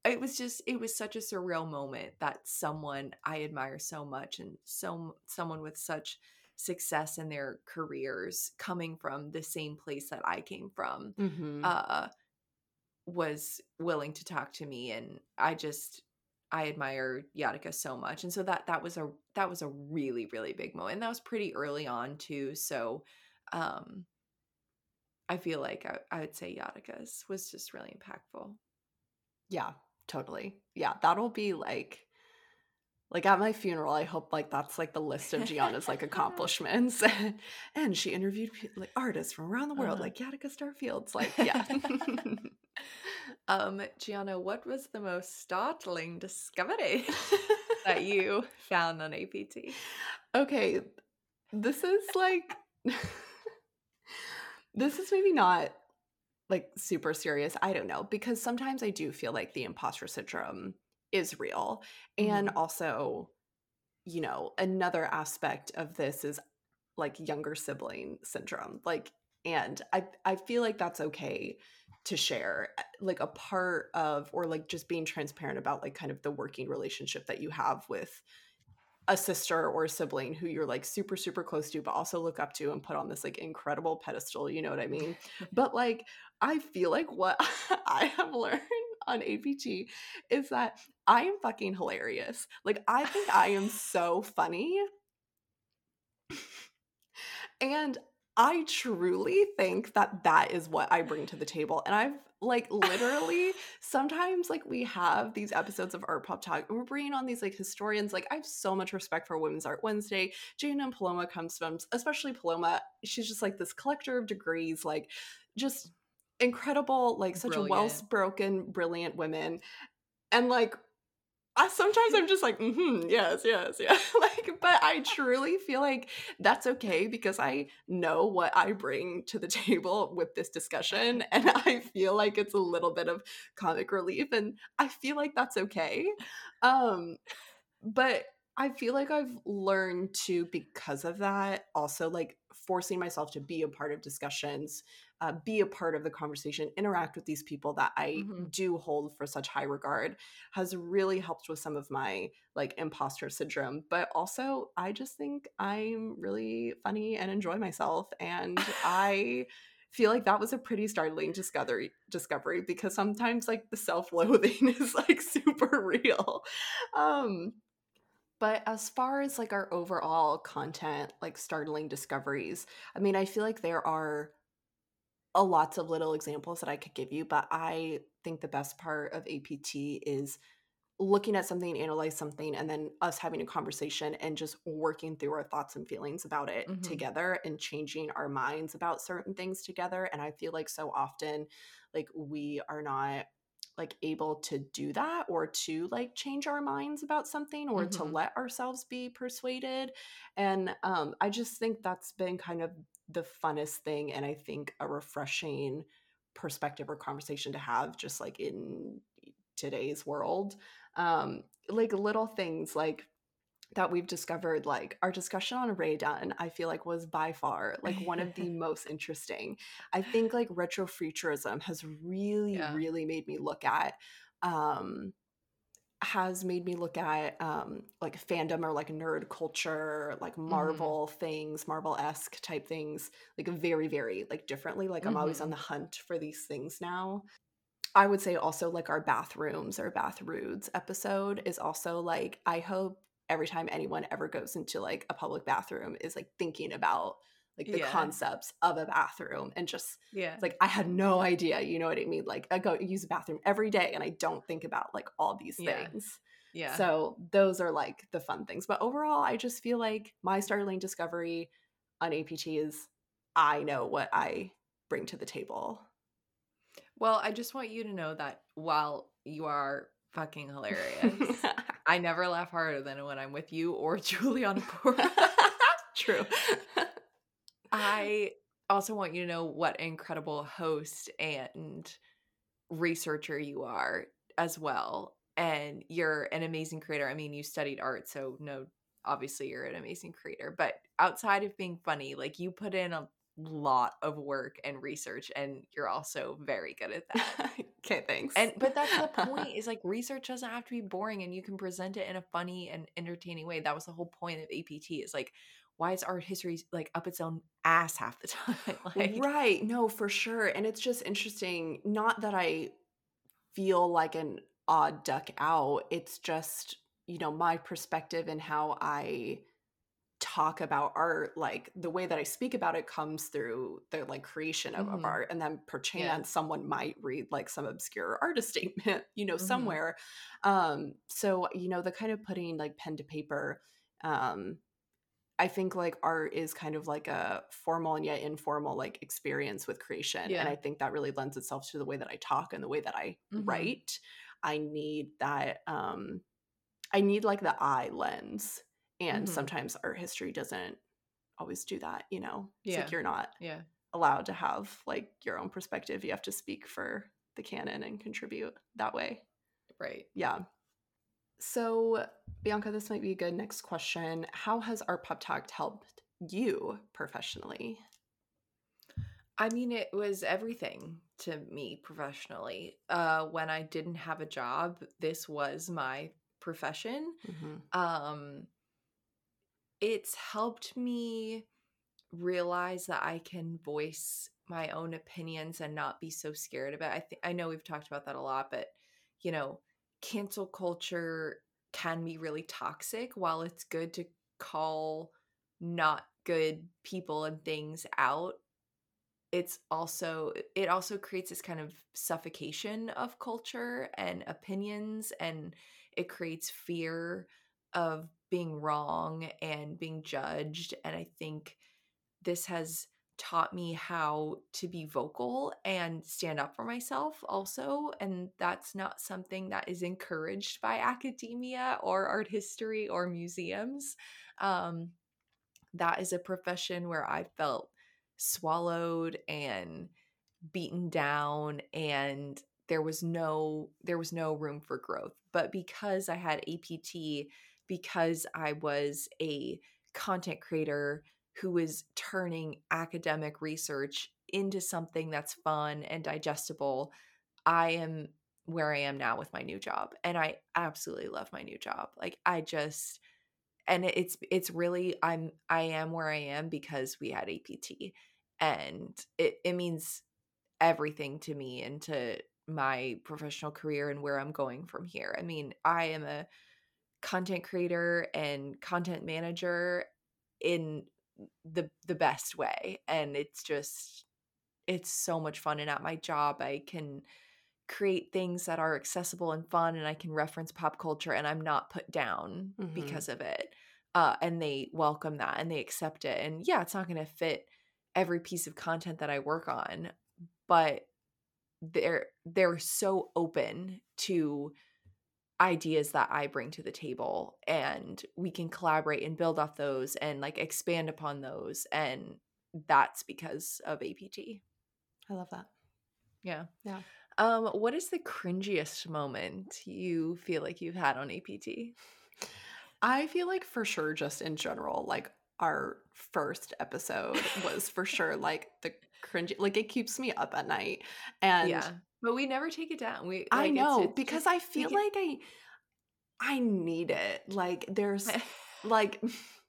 it was just, it was such a surreal moment that someone I admire so much and so someone with such success in their careers coming from the same place that I came from Mhm. uh was willing to talk to me and I just I admire Yatika so much. And so that that was a that was a really really big moment. And that was pretty early on too. So um I feel like I, I would say Yatika's was just really impactful. yeah totally yeah that'll be like like at my funeral i hope like that's like the list of gianna's like *laughs* accomplishments *laughs* and she interviewed like artists from around the world Uh-huh. like Yatika Starr Fields like yeah *laughs* Um, Gianna, what was the most startling discovery that you found on APT? okay this is like this is maybe not like super serious i don't know because sometimes i do feel like the imposter syndrome is real and Mhm. also you know another aspect of this is like younger sibling syndrome like and i i feel like that's okay to share uh, like a part of or like just being transparent about like kind of the working relationship that you have with a sister or a sibling who you're like super super close to but also look up to and put on this like incredible pedestal you know what i mean? *laughs* But like i feel like what *laughs* i have learned on apt is that i am fucking hilarious. Like i think i am *laughs* so funny. And i truly think that that is what i bring to the table and i've like literally *laughs* sometimes like we have these episodes of art pop talk and we're bringing on these like historians like i have so much respect for women's art wednesday. Jane and paloma comes from especially paloma she's just like this collector of degrees like just incredible like such a well-spoken brilliant women and like I sometimes I'm just like, mm-hmm, yes, yes, yeah. *laughs* like, but I truly feel like that's okay because I know what I bring to the *laughs* table with this discussion, *laughs* and I feel like it's a little bit of comic relief, and I feel like that's okay. Um, but I feel like I've learned to, because of that, also like forcing myself to be a part of discussions, uh, be a part of the conversation, interact with these people that I Mhm. do hold for such high regard has really helped with some of my like imposter syndrome. But also, I just think I'm really funny and enjoy myself. And I feel like that was a pretty startling discovery discovery because sometimes like the self-loathing *laughs* is like super real. Um but as far as like our overall content, like startling discoveries, I mean, I feel like there are a lots of little examples that I could give you, but I think the best part of APT is looking at something, analyze something, and then us having a conversation and just working through our thoughts and feelings about it Mhm. together and changing our minds about certain things together. And I feel like so often, like, we are not like able to do that or to like change our minds about something or to Mhm. let ourselves be persuaded and um i just think that's been kind of the funnest thing and i think a refreshing perspective or conversation to have just like in today's world um like little things like that we've discovered like our discussion on Rae Dunn, I feel like was by far like one of the *laughs* most interesting. I think like retrofuturism has really, yeah. really made me look at um has made me look at um like fandom or like nerd culture, like mm-hmm. Marvel mm-hmm. things, Marvel-esque type things, like very, very like differently. Like I'm mm-hmm. always on mm-hmm. the hunt for these things now. I would say also like our bathrooms or bathroods episode is also like I hope every time anyone ever goes into like a public bathroom is like thinking about like the yeah. concepts of a bathroom and just yeah like i had no idea you know what i mean like i go use a bathroom every day and i don't think about like all these things yeah. yeah so those are like the fun things but overall i just feel like my startling discovery on apt is i know what i bring to the table well, I just want you to know that while you are fucking hilarious, *laughs* I never laugh harder than when I'm with you or *laughs* julie on a Pora. *laughs* True. I also want you to know what incredible host and researcher you are as well. And you're an amazing creator. I mean, you studied art, so no, obviously you're an amazing creator. But outside of being funny, like you put in a lot of work and research and you're also very good at that. *laughs* okay, thanks. And but that's the point *laughs* is like research doesn't have to be boring and you can present it in a funny and entertaining way. That was the whole point of APT is like why is art history like up its own ass half the *laughs* time? *laughs* like, right. No, for sure. And it's just interesting not that I feel like an odd duck out. It's just, you know, my perspective and how I talk about art like the way that i speak about it comes through the like creation of, mm-hmm. of art and then perchance yeah. someone might read like some obscure artist *laughs* statement you know mm-hmm. somewhere um so you know the kind of putting like pen to paper um I think like art is kind of like a formal and yet informal like experience with creation. Yeah. And I think that really lends itself to the way that I talk and the way that I mm-hmm. write. I need that um I need like the eye lens and mm-hmm. sometimes art history doesn't always do that you know it's yeah. like you're not yeah allowed to have like your own perspective you have to speak for the canon and contribute that way right yeah so bianca this might be a good next question how has art pop talk helped you professionally i mean it was everything to me professionally uh when i didn't have a job this was my profession mm-hmm. um it's helped me realize that I can voice my own opinions and not be so scared about. it. I think I know we've talked about that a lot, but you know, cancel culture can be really toxic while it's good to call not good people and things out it's also it also creates this kind of suffocation of culture and opinions and it creates fear of being wrong and being judged. And I think this has taught me how to be vocal and stand up for myself also and that's not something that is encouraged by academia or art history or museums um, that is a profession where i felt swallowed and beaten down and there was no there was no room for growth. But because i had apt because I was a content creator who was turning academic research into something that's fun and digestible. I am where I am now with my new job and I absolutely love my new job. Like I just and it's it's really I'm I am where I am because we had APT and it it means everything to me and to my professional career and where I'm going from here. I mean, I am a content creator and content manager in the the best way and it's just it's so much fun and at my job I can create things that are accessible and fun and I can reference pop culture and I'm not put down mm-hmm. because of it. Uh, and they welcome that and they accept it. And yeah, it's not going to fit every piece of content that I work on, but they're they're so open to ideas that I bring to the table and we can collaborate and build off those and like expand upon those and that's because of APT. I love that. Yeah. Yeah. Um, what is the cringiest moment you feel like you've had on APT? I feel like for sure, just in general, like our first episode was for sure like the cringy, like it keeps me up at night. And yeah, but we never take it down. We I like, it's- know it's because just- I feel like I I need it. Like there's *laughs* like *laughs*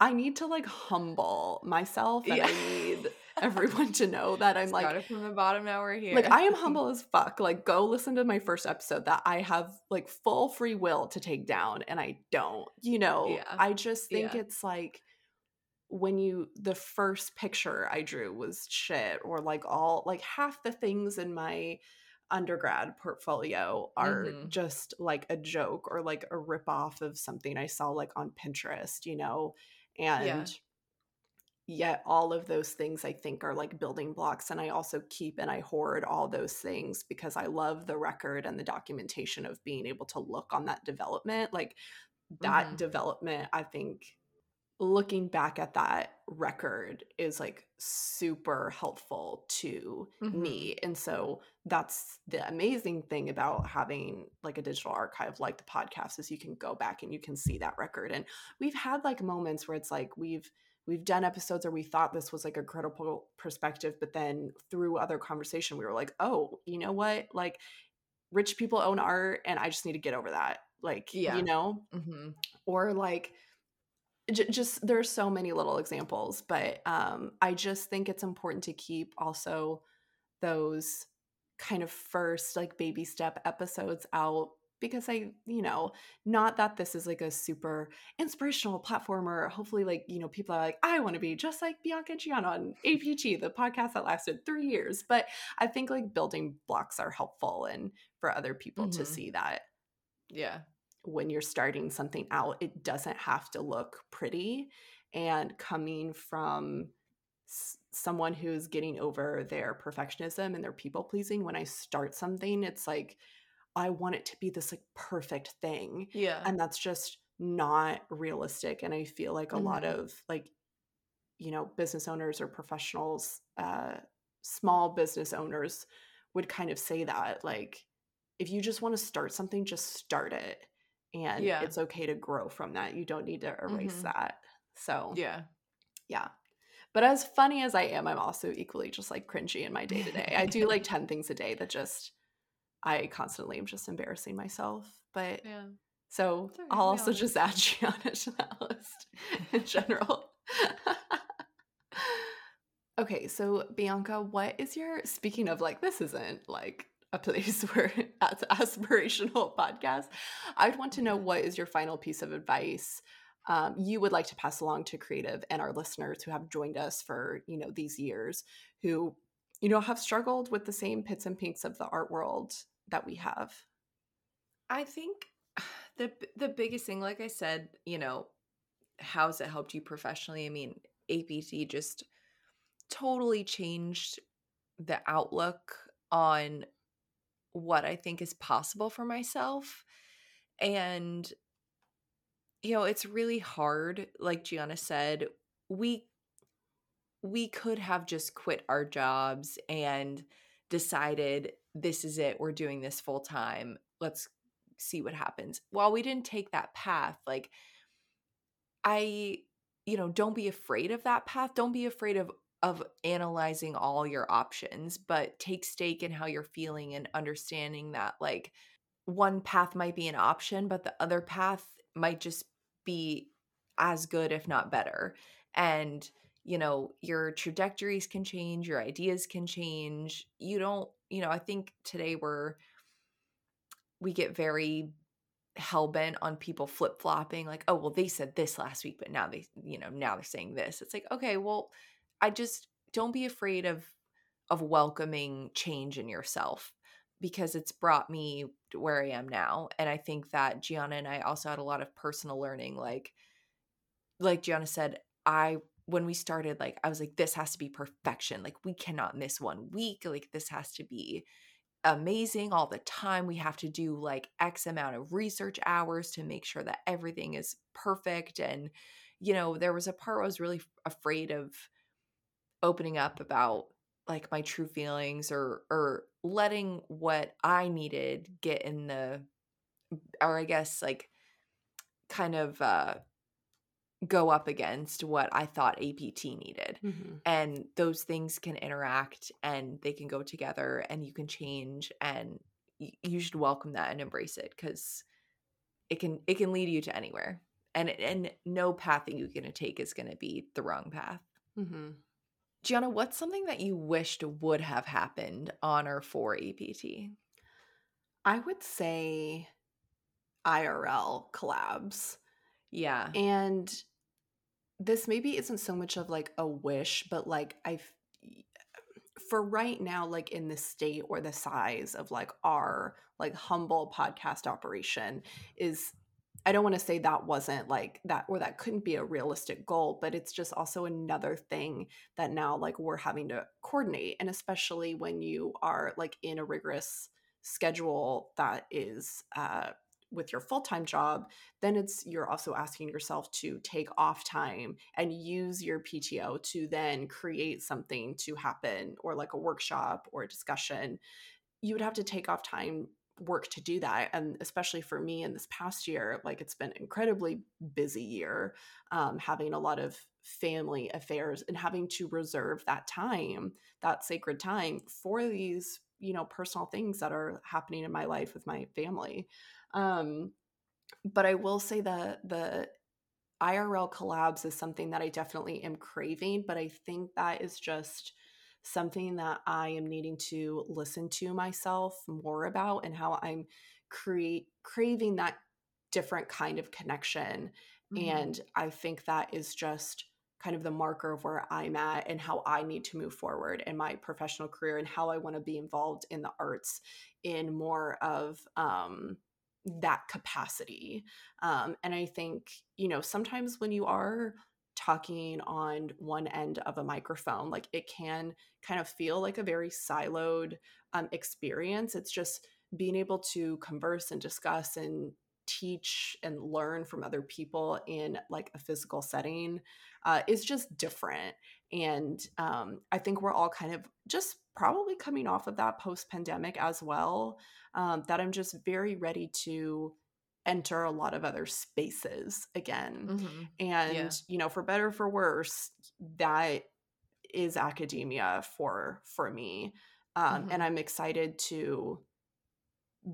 I need to like humble myself and I need everyone to know that I'm like from the bottom. Now we're here. like I am *laughs* humble as fuck. Like go listen to my first episode that I have like full free will to take down and I don't. You know, Yeah. I just think Yeah. it's like when you the first picture I drew was shit or like all like half the things in my undergrad portfolio are Mhm. just like a joke or like a rip off of something I saw like on Pinterest, you know? And yet all of those things I think are like building blocks and I also keep and I hoard all those things because I love the record and the documentation of being able to look on that development like that Mhm. development I think looking back at that record is like super helpful to Mhm. me and so that's the amazing thing about having like a digital archive like the podcast is you can go back and you can see that record and we've had like moments where it's like we've we've done episodes where we thought this was like a critical perspective but then through other conversation we were like oh you know what like rich people own art and i just need to get over that like Yeah. you know Mhm. or like j- just there's so many little examples but um i just think it's important to keep also those kind of first like baby step episodes out because i you know not that this is like a super inspirational platform or hopefully like you know people are like i want to be just like bianca and gianna on apt the podcast that lasted three years but i think like building blocks are helpful and for other people to Mhm. see that Yeah. When you're starting something out, it doesn't have to look pretty. And coming from s- someone who's getting over their perfectionism and their people pleasing, when I start something, it's like, I want it to be this like perfect thing. Yeah. And that's just not realistic. And I feel like a lot Mhm. of like, you know, business owners or professionals, uh, small business owners would kind of say that. Like, if you just want to start something, just start it. And Yeah. it's okay to grow from that. You don't need to erase Mhm. that. So, yeah. yeah. But as funny as I am, I'm also equally just like cringy in my day to day. I do like *laughs* 10 things a day that just, I constantly am just embarrassing myself. But Yeah. so right, I'll also just *laughs* add Gianna to that list *laughs* in general. okay, so Bianca, what is your speaking of like this isn't like a place *laughs* where it's aspirational podcast. I'd want to know what is your final piece of advice um, you would like to pass along to creative and our listeners who have joined us for you know these years who you know have struggled with the same pits and pinks of the art world that we have. I think *sighs* the the biggest thing, like I said, you know, how's it helped you professionally? I mean, APT just totally changed the outlook on what I think is possible for myself. And you know, it's really hard, like Gianna said, we we could have just quit our jobs and decided this is it, we're doing this full time. Let's see what happens. While we didn't take that path, like I, you know, don't be afraid of that path. Don't be afraid of of analyzing all your options, but take stake in how you're feeling and understanding that like one path might be an option, but the other path might just be as good, if not better. And, you know, your trajectories can change, your ideas can change. You don't, you know, I think today we're, we get very hell bent on people flip flopping, like, oh, well, they said this last week, but now they, you know, now they're saying this. It's like, okay, well, I just don't be afraid of, of welcoming change in yourself because it's brought me to where I am now. And I think that Gianna and I also had a lot of personal learning. Like, like Gianna said, I when we started, like I was like, this has to be perfection. Like we cannot miss one week. Like this has to be amazing all the time. We have to do like X amount of research hours to make sure that everything is perfect. And, you know, there was a part I was really afraid of opening up about like my true feelings or or letting what I needed get in the or I guess like kind of uh go up against what I thought APT needed. Mhm. And those things can interact and they can go together and you can change and y- you should welcome that and embrace it cuz it can it can lead you to anywhere. And and no path that you're going to take is going to be the wrong path. Mhm. Gianna, what's something that you wished would have happened on or for APT? I would say IRL collabs. Yeah. And this maybe isn't so much of like a wish, but like I've for right now, like in the state or the size of like our like humble podcast operation is I don't want to say that wasn't like that or that couldn't be a realistic goal, but it's just also another thing that now like we're having to coordinate. And especially when you are like in a rigorous schedule that is uh with your full-time job then it's you're also asking yourself to take off time and use your PTO to then create something to happen or like a workshop or a discussion you would have to take off time work to do that and especially for me in this past year like it's been incredibly busy year um, having a lot of family affairs and having to reserve that time that sacred time for these you know personal things that are happening in my life with my family. Um, but I will say the the IRL collabs is something that I definitely am craving, but I think that is just something that I am needing to listen to myself more about and how I'm create craving that different kind of connection. Mhm. And I think that is just kind of the marker of where I'm at and how I need to move forward in my professional career and how I want to be involved in the arts in more of um that capacity. Um, and I think, you know, sometimes when you are talking on one end of a microphone, like it can kind of feel like a very siloed um, experience. It's just being able to converse and discuss and teach and learn from other people in like a physical setting uh, is just different. And um, I think we're all kind of just probably coming off of that post pandemic as well um, that I'm just very ready to enter a lot of other spaces again. Mhm. And, Yeah. you know, for better or for worse, that is academia for for me. Um, Mhm. and I'm excited to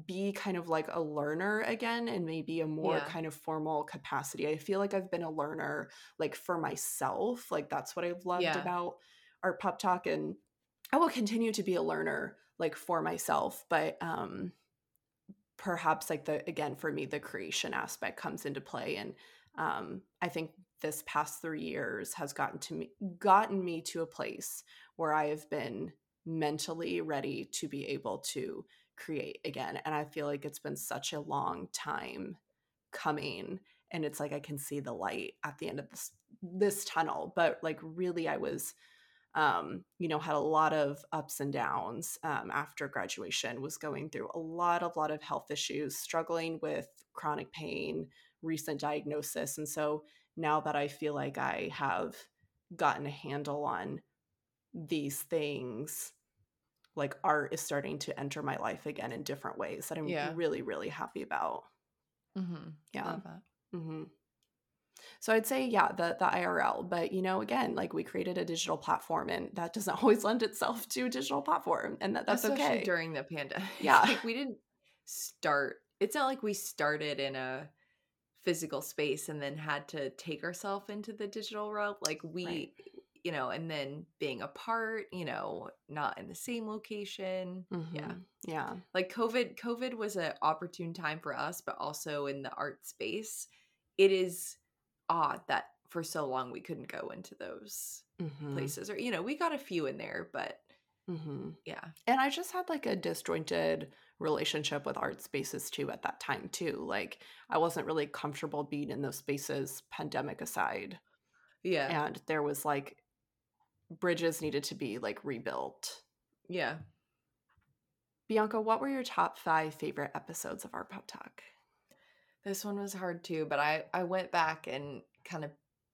be kind of like a learner again and maybe a more Yeah. kind of formal capacity. I feel like I've been a learner like for myself. Like that's what I've loved Yeah. about Art Pop Talk and I will continue to be a learner like for myself, but um perhaps like the again for me the creation aspect comes into play and um I think this past 3 years has gotten to me gotten me to a place where I have been mentally ready to be able to create again and I feel like it's been such a long time coming and it's like I can see the light at the end of this this tunnel but like really I was um, you know, had a lot of ups and downs um, after graduation, was going through a lot, of lot of health issues, struggling with chronic pain, recent diagnosis. And so now that I feel like I have gotten a handle on these things, like art is starting to enter my life again in different ways that I'm Yeah. really, really happy about. Mhm. Yeah. Love that. hmm So I'd say, yeah, the the IRL, but you know, again, like we created a digital platform, and that doesn't *laughs* always lend itself to a digital platform, and that, that's Especially okay. during the pandemic. *laughs* Yeah. like we didn't start. It's not like we started in a physical space and then had to take ourselves into the digital realm. Like we, Right. you know, and then being apart, you know, not in the same location. Yeah. Mhm. yeah, Like COVID, COVID was an opportune time for us, but also in the art space, it is odd that for so long we couldn't go into those Mhm. places. Or, you know, we got a few in there, but Mhm. yeah. and I just had like a disjointed relationship with art spaces too at that time too. Like I wasn't really comfortable being in those spaces, pandemic aside, Yeah. and there was like bridges needed to be like rebuilt. Yeah. Bianca, what were your top five favorite episodes of Art Pop Talk? This one was hard too, but I I went back and kind of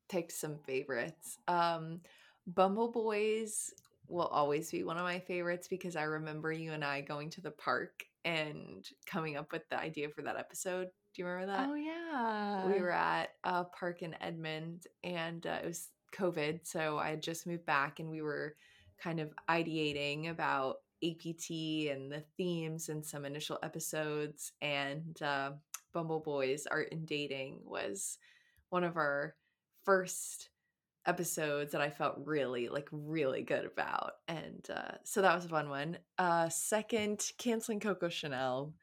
picked some favorites. Um Bumble Boys will always be one of my favorites because I remember you and I going to the park and coming up with the idea for that episode. Do you remember that? Oh yeah. We were at a park in Edmond and uh, it was COVID. So I had just moved back and we were kind of ideating about APT and the themes and some initial episodes. And uh, Bumble Boys Art and Dating was one of our first episodes that I felt really like really good about. And uh, so that was a fun one. Uh, second, canceling Coco Chanel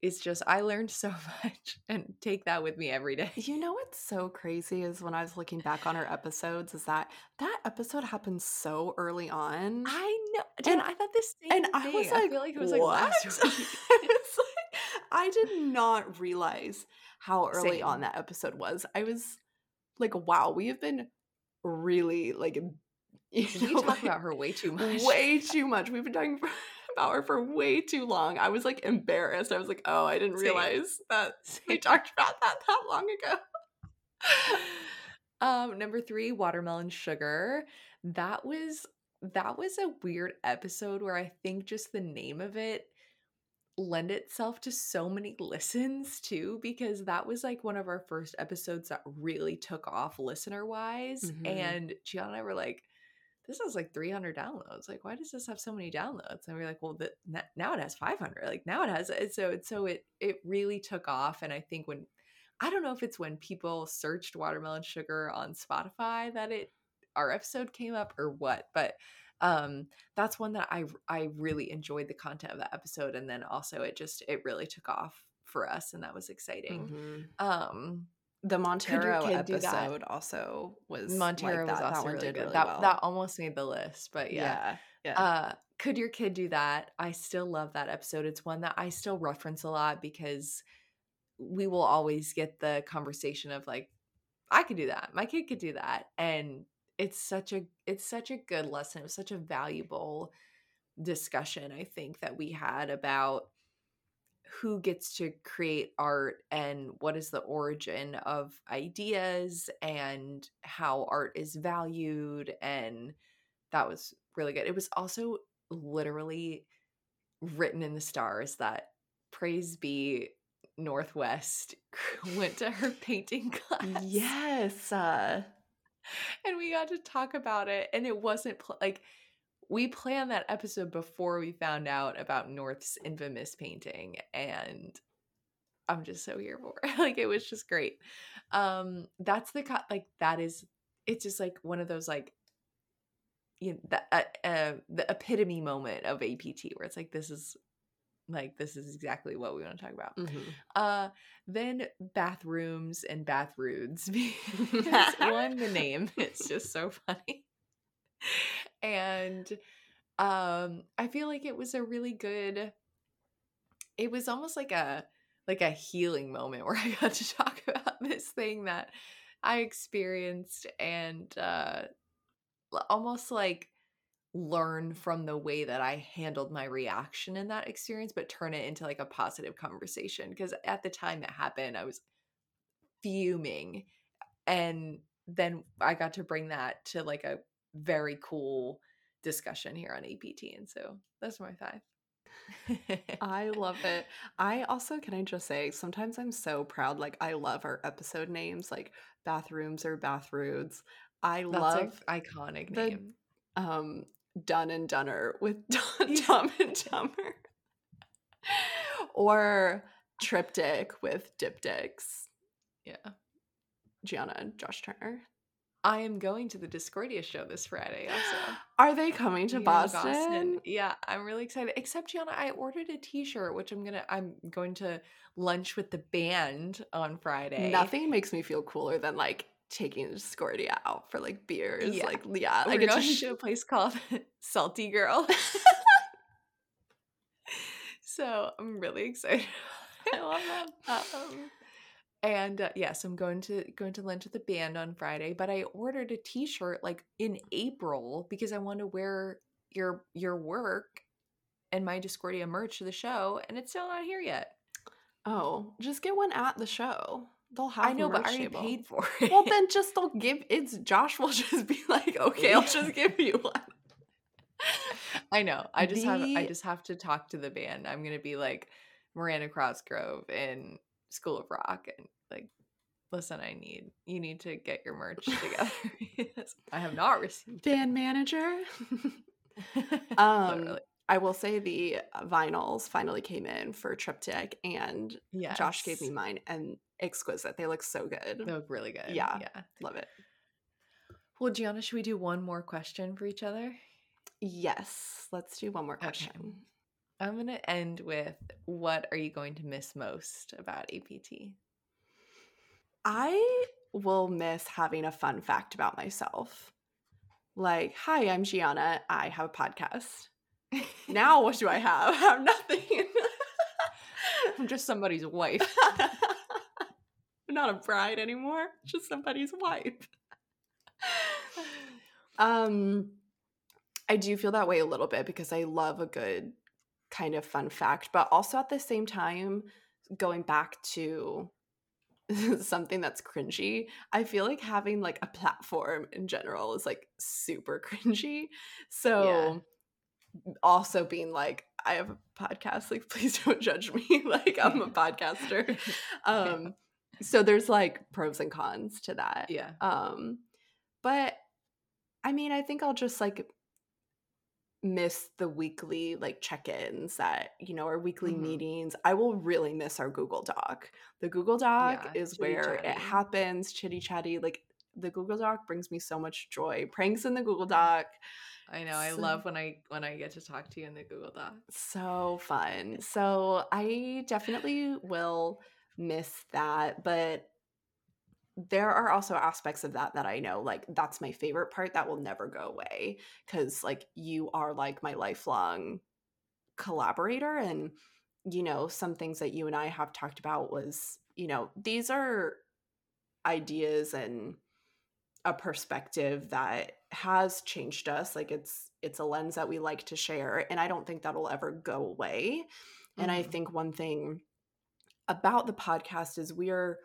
is just I learned so *laughs* much and take that with me every day. You know what's so crazy is when I was looking back on our episodes is that that episode happened so early on. I know, and I thought this and I was like, I feel like it was like what? last *laughs* week. *laughs* I did not realize how early Same. on that episode was. I was like, wow, we have been really like *laughs* you we know, talk like, about her way too much. Way too much. We've been talking for, *laughs* about her for way too long. I was like embarrassed. I was like, oh, I didn't Same. realize that *laughs* Same. we talked about that that long ago. um, number three, watermelon sugar. That was that was a weird episode where I think just the name of it lend itself to so many listens too because that was like one of our first episodes that really took off listener wise mm-hmm. and Gianna and I were like this has like 300 downloads. Like why does this have so many downloads? And we are like well the, now it has 500 like now it has so so it it really took off and I think when I don't know if it's when people searched watermelon sugar on Spotify that it our episode came up or what but um that's one that i i really enjoyed the content of that episode and then also it just it really took off for us and that was exciting mm-hmm. um the Montero episode also was Montero like was also that really good. Really that well. that almost made the list, but yeah. yeah, yeah. Uh, could your kid do that? I still love that episode. It's one that I still reference a lot because we will always get the conversation of like, I could do that. My kid could do that, and it's such a it's such a good lesson. It was such a valuable discussion I think that we had about who gets to create art and what is the origin of ideas and how art is valued and that was really good. It was also literally written in the stars that praise be North West *laughs* went to her painting class. Yes. Uh and we got to talk about it and it wasn't pl- like we planned that episode before we found out about North's infamous painting and I'm just so here for it. *laughs* like it was just great. Um that's the co- like that is it's just like one of those like you know the uh, uh, the epitome moment of APT where it's like this is like this is exactly what we want to talk about mm-hmm. uh then bathrooms and bathroods *laughs* *laughs* one the name *laughs* it's just so funny and um i feel like it was a really good it was almost like a like a healing moment where i got to talk about this thing that i experienced and uh almost like learn from the way that I handled my reaction in that experience, but turn it into like a positive conversation. Because at the time it happened, I was fuming. And then I got to bring that to like a very cool discussion here on APT. And so that's my five. I *laughs* love it. I also, can I just say, sometimes I'm so proud. Like, I love our episode names, like bathrooms or bathroods. I That's love iconic name. Um, Done and Dunner with *laughs* Dumb and Dumber. or Triptych with Diptychs. Yeah. Gianna and Josh Turner. I am going to the Discordia show this Friday also. *gasps* Are they coming to Boston? Boston? Yeah, I'm really excited. Except Gianna, I ordered a t-shirt which I'm to I'm going to lunch with the band on Friday. Nothing makes me feel cooler than like taking Discordia out for like beers. Yeah. Like yeah, we're going to, sh- to a place called *laughs* Salty Girl. *laughs* so I'm really excited. I love that. Um, and uh, yes, I'm going to going to lunch with the band on Friday. But I ordered a T-shirt like in April because I want to wear your your work and my Discordia merch to the show, and it's still not here yet. Oh, just get one at the show. They'll have. I know, but I already table. paid for *laughs* it. Well, then just they'll give. It's Josh will *laughs* just be like, okay, I'll just give *laughs* you one. I know. I just have I just have to talk to the band. I'm gonna be like Miranda Cosgrove in School of Rock and like listen, I need you need to get your merch together. Yes. I have not received it. Band manager. um, Literally. I will say the vinyls finally came in for Triptych, and Josh gave me mine, and exquisite. They look so good. They look really good. Yeah. Yeah. Love it. Well, Gianna, should we do one more question for each other? Yes. Let's do one more Okay. question. I'm going to end with what are you going to miss most about APT? I will miss having a fun fact about myself. Like, hi, I'm Gianna. I have a podcast. Now, what do I have? I have nothing. *laughs* I'm just somebody's wife. *laughs* Not a bride anymore, just somebody's wife. *sighs* um I do feel that way a little bit because I love a good kind of fun fact, but also at the same time going back to *laughs* something that's cringy, I feel like having like a platform in general is like super *laughs* cringy. So also being like I have a podcast, like please don't judge me *laughs* like I'm a podcaster um so there's like pros and cons to that yeah. um but i mean i think i'll just like miss the weekly like check-ins that you know our weekly Mhm. meetings i will really miss our google doc the google doc Yeah, is where it happens chitty chatty like the google doc brings me so much joy pranks in the google doc I know. I love when I when I get to talk to you in the Google Doc. so fun. *laughs* So I definitely will miss that, but there are also aspects of that that I know like that's my favorite part that will never go away cuz like you are like my lifelong collaborator and you know some things that you and I have talked about was you know these are ideas and a perspective that has changed us like it's it's a lens that we like to share and i don't think that'll ever go away and i Mhm. think one thing about the podcast is we're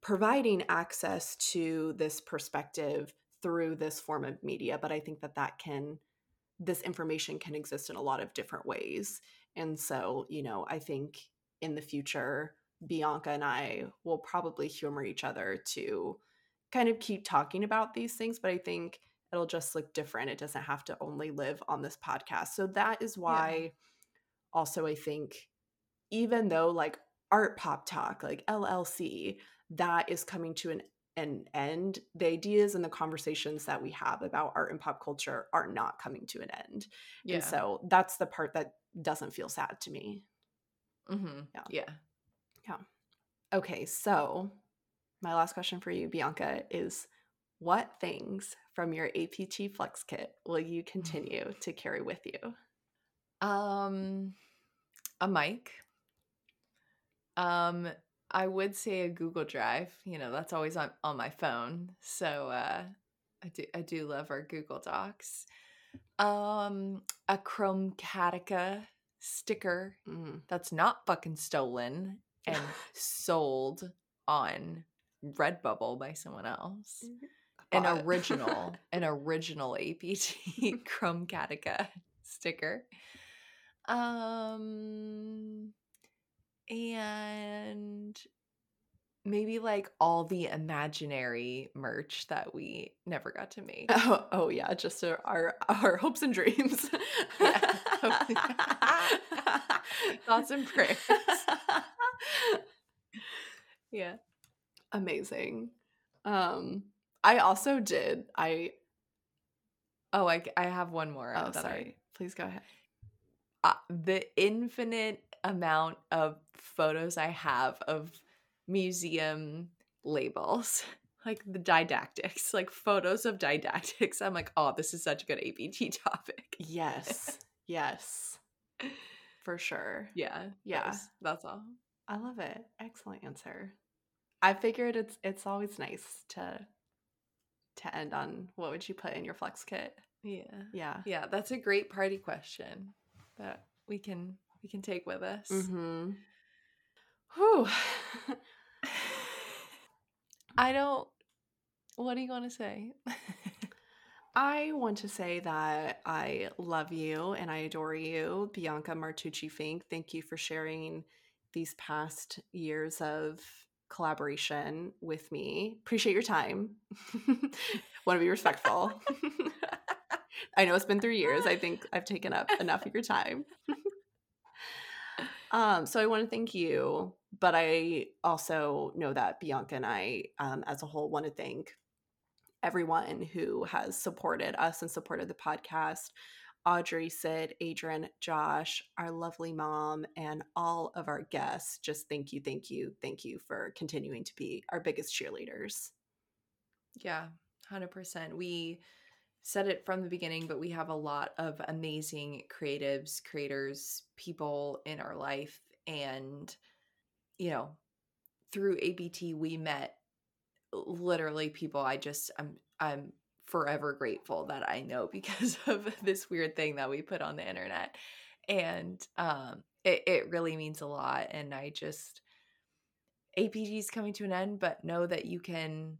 providing access to this perspective through this form of media but i think that that can this information can exist in a lot of different ways. And so you know i think in the future bianca and i will probably humor each other to kind of keep talking about these things but i think it'll just look different. It doesn't have to only live on this podcast. So that is why also i think even though like art pop talk like llc that is coming to an an end the ideas and the conversations that we have about art and pop culture are not coming to an end Yeah. and so that's the part that doesn't feel sad to me mm-hmm. Yeah. yeah. okay so my last question for you bianca is what things from your apt flex kit will you continue to carry with you Um, a mic. Um, I would say a Google Drive. You know, that's always on on my phone. So uh, I do I do love our Google Docs. Um, a Chromatica sticker Mm. that's not fucking stolen *laughs* and sold on Redbubble by someone else. An Bought it. original, *laughs* an original APT *laughs* Chrome Chromatica sticker. Um and maybe like all the imaginary merch that we never got to make. Oh, oh yeah, just our, our *laughs* hopes and dreams. Yeah. *laughs* *laughs* Thoughts and prayers. Yeah. Amazing. Um, I also did. I Oh, I, I have one more. oh that I- sorry. Please go ahead. uh, the infinite amount of photos I have of museum labels, *laughs* like the didactics, like photos of didactics. I'm like, oh, this is such a good APT *laughs* topic. Yes. yes. *laughs* For sure. Yeah. Yeah. That's, that's all. I love it. Excellent answer. I figured it's it's always nice to to end on what would you put in your flex kit? Yeah. Yeah. Yeah. That's a great party question that we can we can take with us. Mm-hmm. Whew. *laughs* I don't what do you want to say? *laughs* I want to say that I love you and I adore you, Bianca Martucci Fink. Thank you for sharing these past years of collaboration with me. Appreciate your time. *laughs* want to be respectful. I know it's been three years. I think I've taken up enough of your time. Um, so I want to thank you, but I also know that Bianca and I, um, as a whole, want to thank everyone who has supported us and supported the podcast. Audrey, Sid, Adrian, Josh, our lovely mom, and all of our guests. Just thank you, thank you, thank you for continuing to be our biggest cheerleaders. Yeah, 100%. We said it from the beginning, but we have a lot of amazing creatives, creators, people in our life. And, you know, through APT, we met literally people I just, I'm, I'm forever grateful that I know *laughs* because of this weird thing that we put on the internet. And um, it, it really means a lot. And I just, APT is coming to an end, but know that you can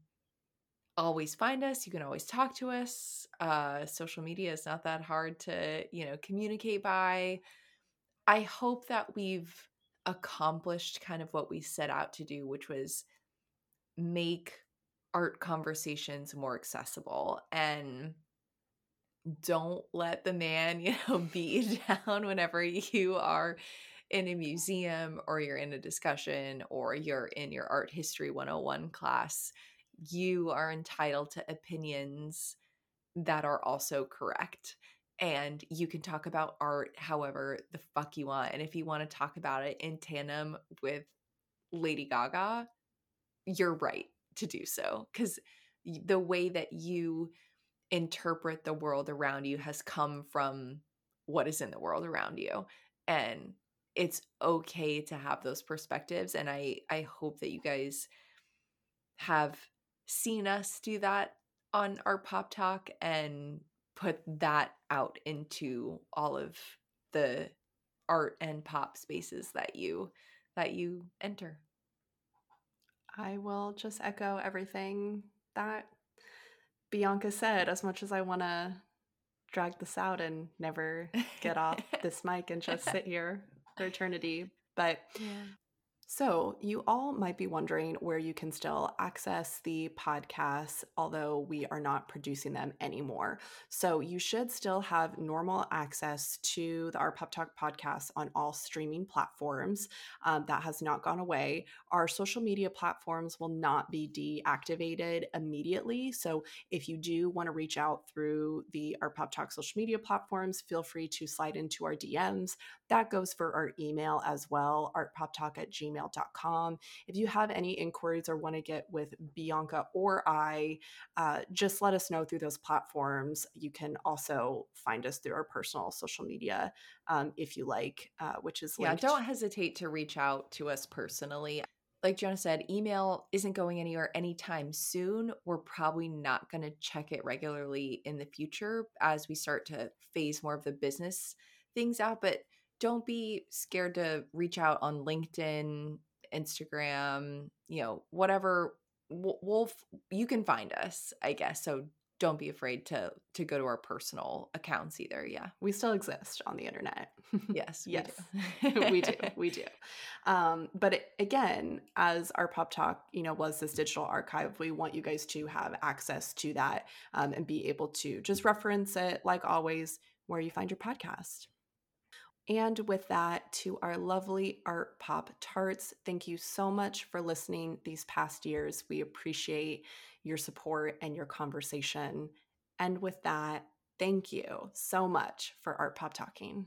always find us. You can always talk to us. Uh, social media is not that hard to, you know, communicate by. I hope that we've accomplished kind of what we set out to do, which was make art conversations more accessible and don't let the man, *laughs* you know, beat *laughs* you down whenever you are in a museum or you're in a discussion or you're in your art history 101 class you are entitled to opinions that are also correct. And you can talk about art however the fuck you want. And if you want to talk about it in tandem with Lady Gaga, you're right to do so. Because the way that you interpret the world around you has come from what is in the world around you. And it's okay to have those perspectives. And I, I hope that you guys have seen us do that on Art Pop Talk and put that out into all of the art and pop spaces that you that you enter. I will just echo everything that Bianca said as much as I want to drag this out and never get off *laughs* this mic and just sit here for eternity. But yeah. So, you all might be wondering where you can still access the podcasts, although we are not producing them anymore. So, you should still have normal access to the Art Pop Talk podcast on all streaming platforms. Um, that has not gone away. Our social media platforms will not be deactivated immediately. So, if you do want to reach out through the Art Pop Talk social media platforms, feel free to slide into our DMs. That goes for our email as well, artpoptalk at gmail gmail.com. If you have any inquiries or want to get with Bianca or I, uh, just let us know through those platforms. You can also find us through our personal social media um, if you like, uh, which is linked. Yeah, don't hesitate to reach out to us personally like Gianna said, email isn't going anywhere anytime soon. We're probably not going to check it regularly in the future as we start to phase more of the business things out. But don't be scared to reach out on LinkedIn, Instagram, you know, whatever. We'll, you can find us, I guess. So don't be afraid to to go to our personal accounts either. Yeah, we still exist on the internet. Yes, *laughs* yes, we do. *laughs* we do. We do. Um, but it, again, as Art Pop Talk, you know, was this digital archive, we want you guys to have access to that um, and be able to just reference it, like always, where you find your podcast. And with that, to our lovely Art Pop Tarts, thank you so much for listening these past years. We appreciate your support and your conversation. And with that, thank you so much for Art Pop Talking.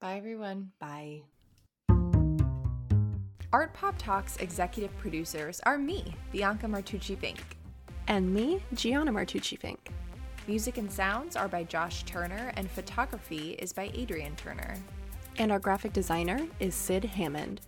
Bye, everyone. Bye. Art Pop Talks executive producers are me, Bianca Martucci Fink. And me, Gianna Martucci Fink. Music and sounds are by Josh Turner, and photography is by Adrian Turner. And our graphic designer is Sid Hammond.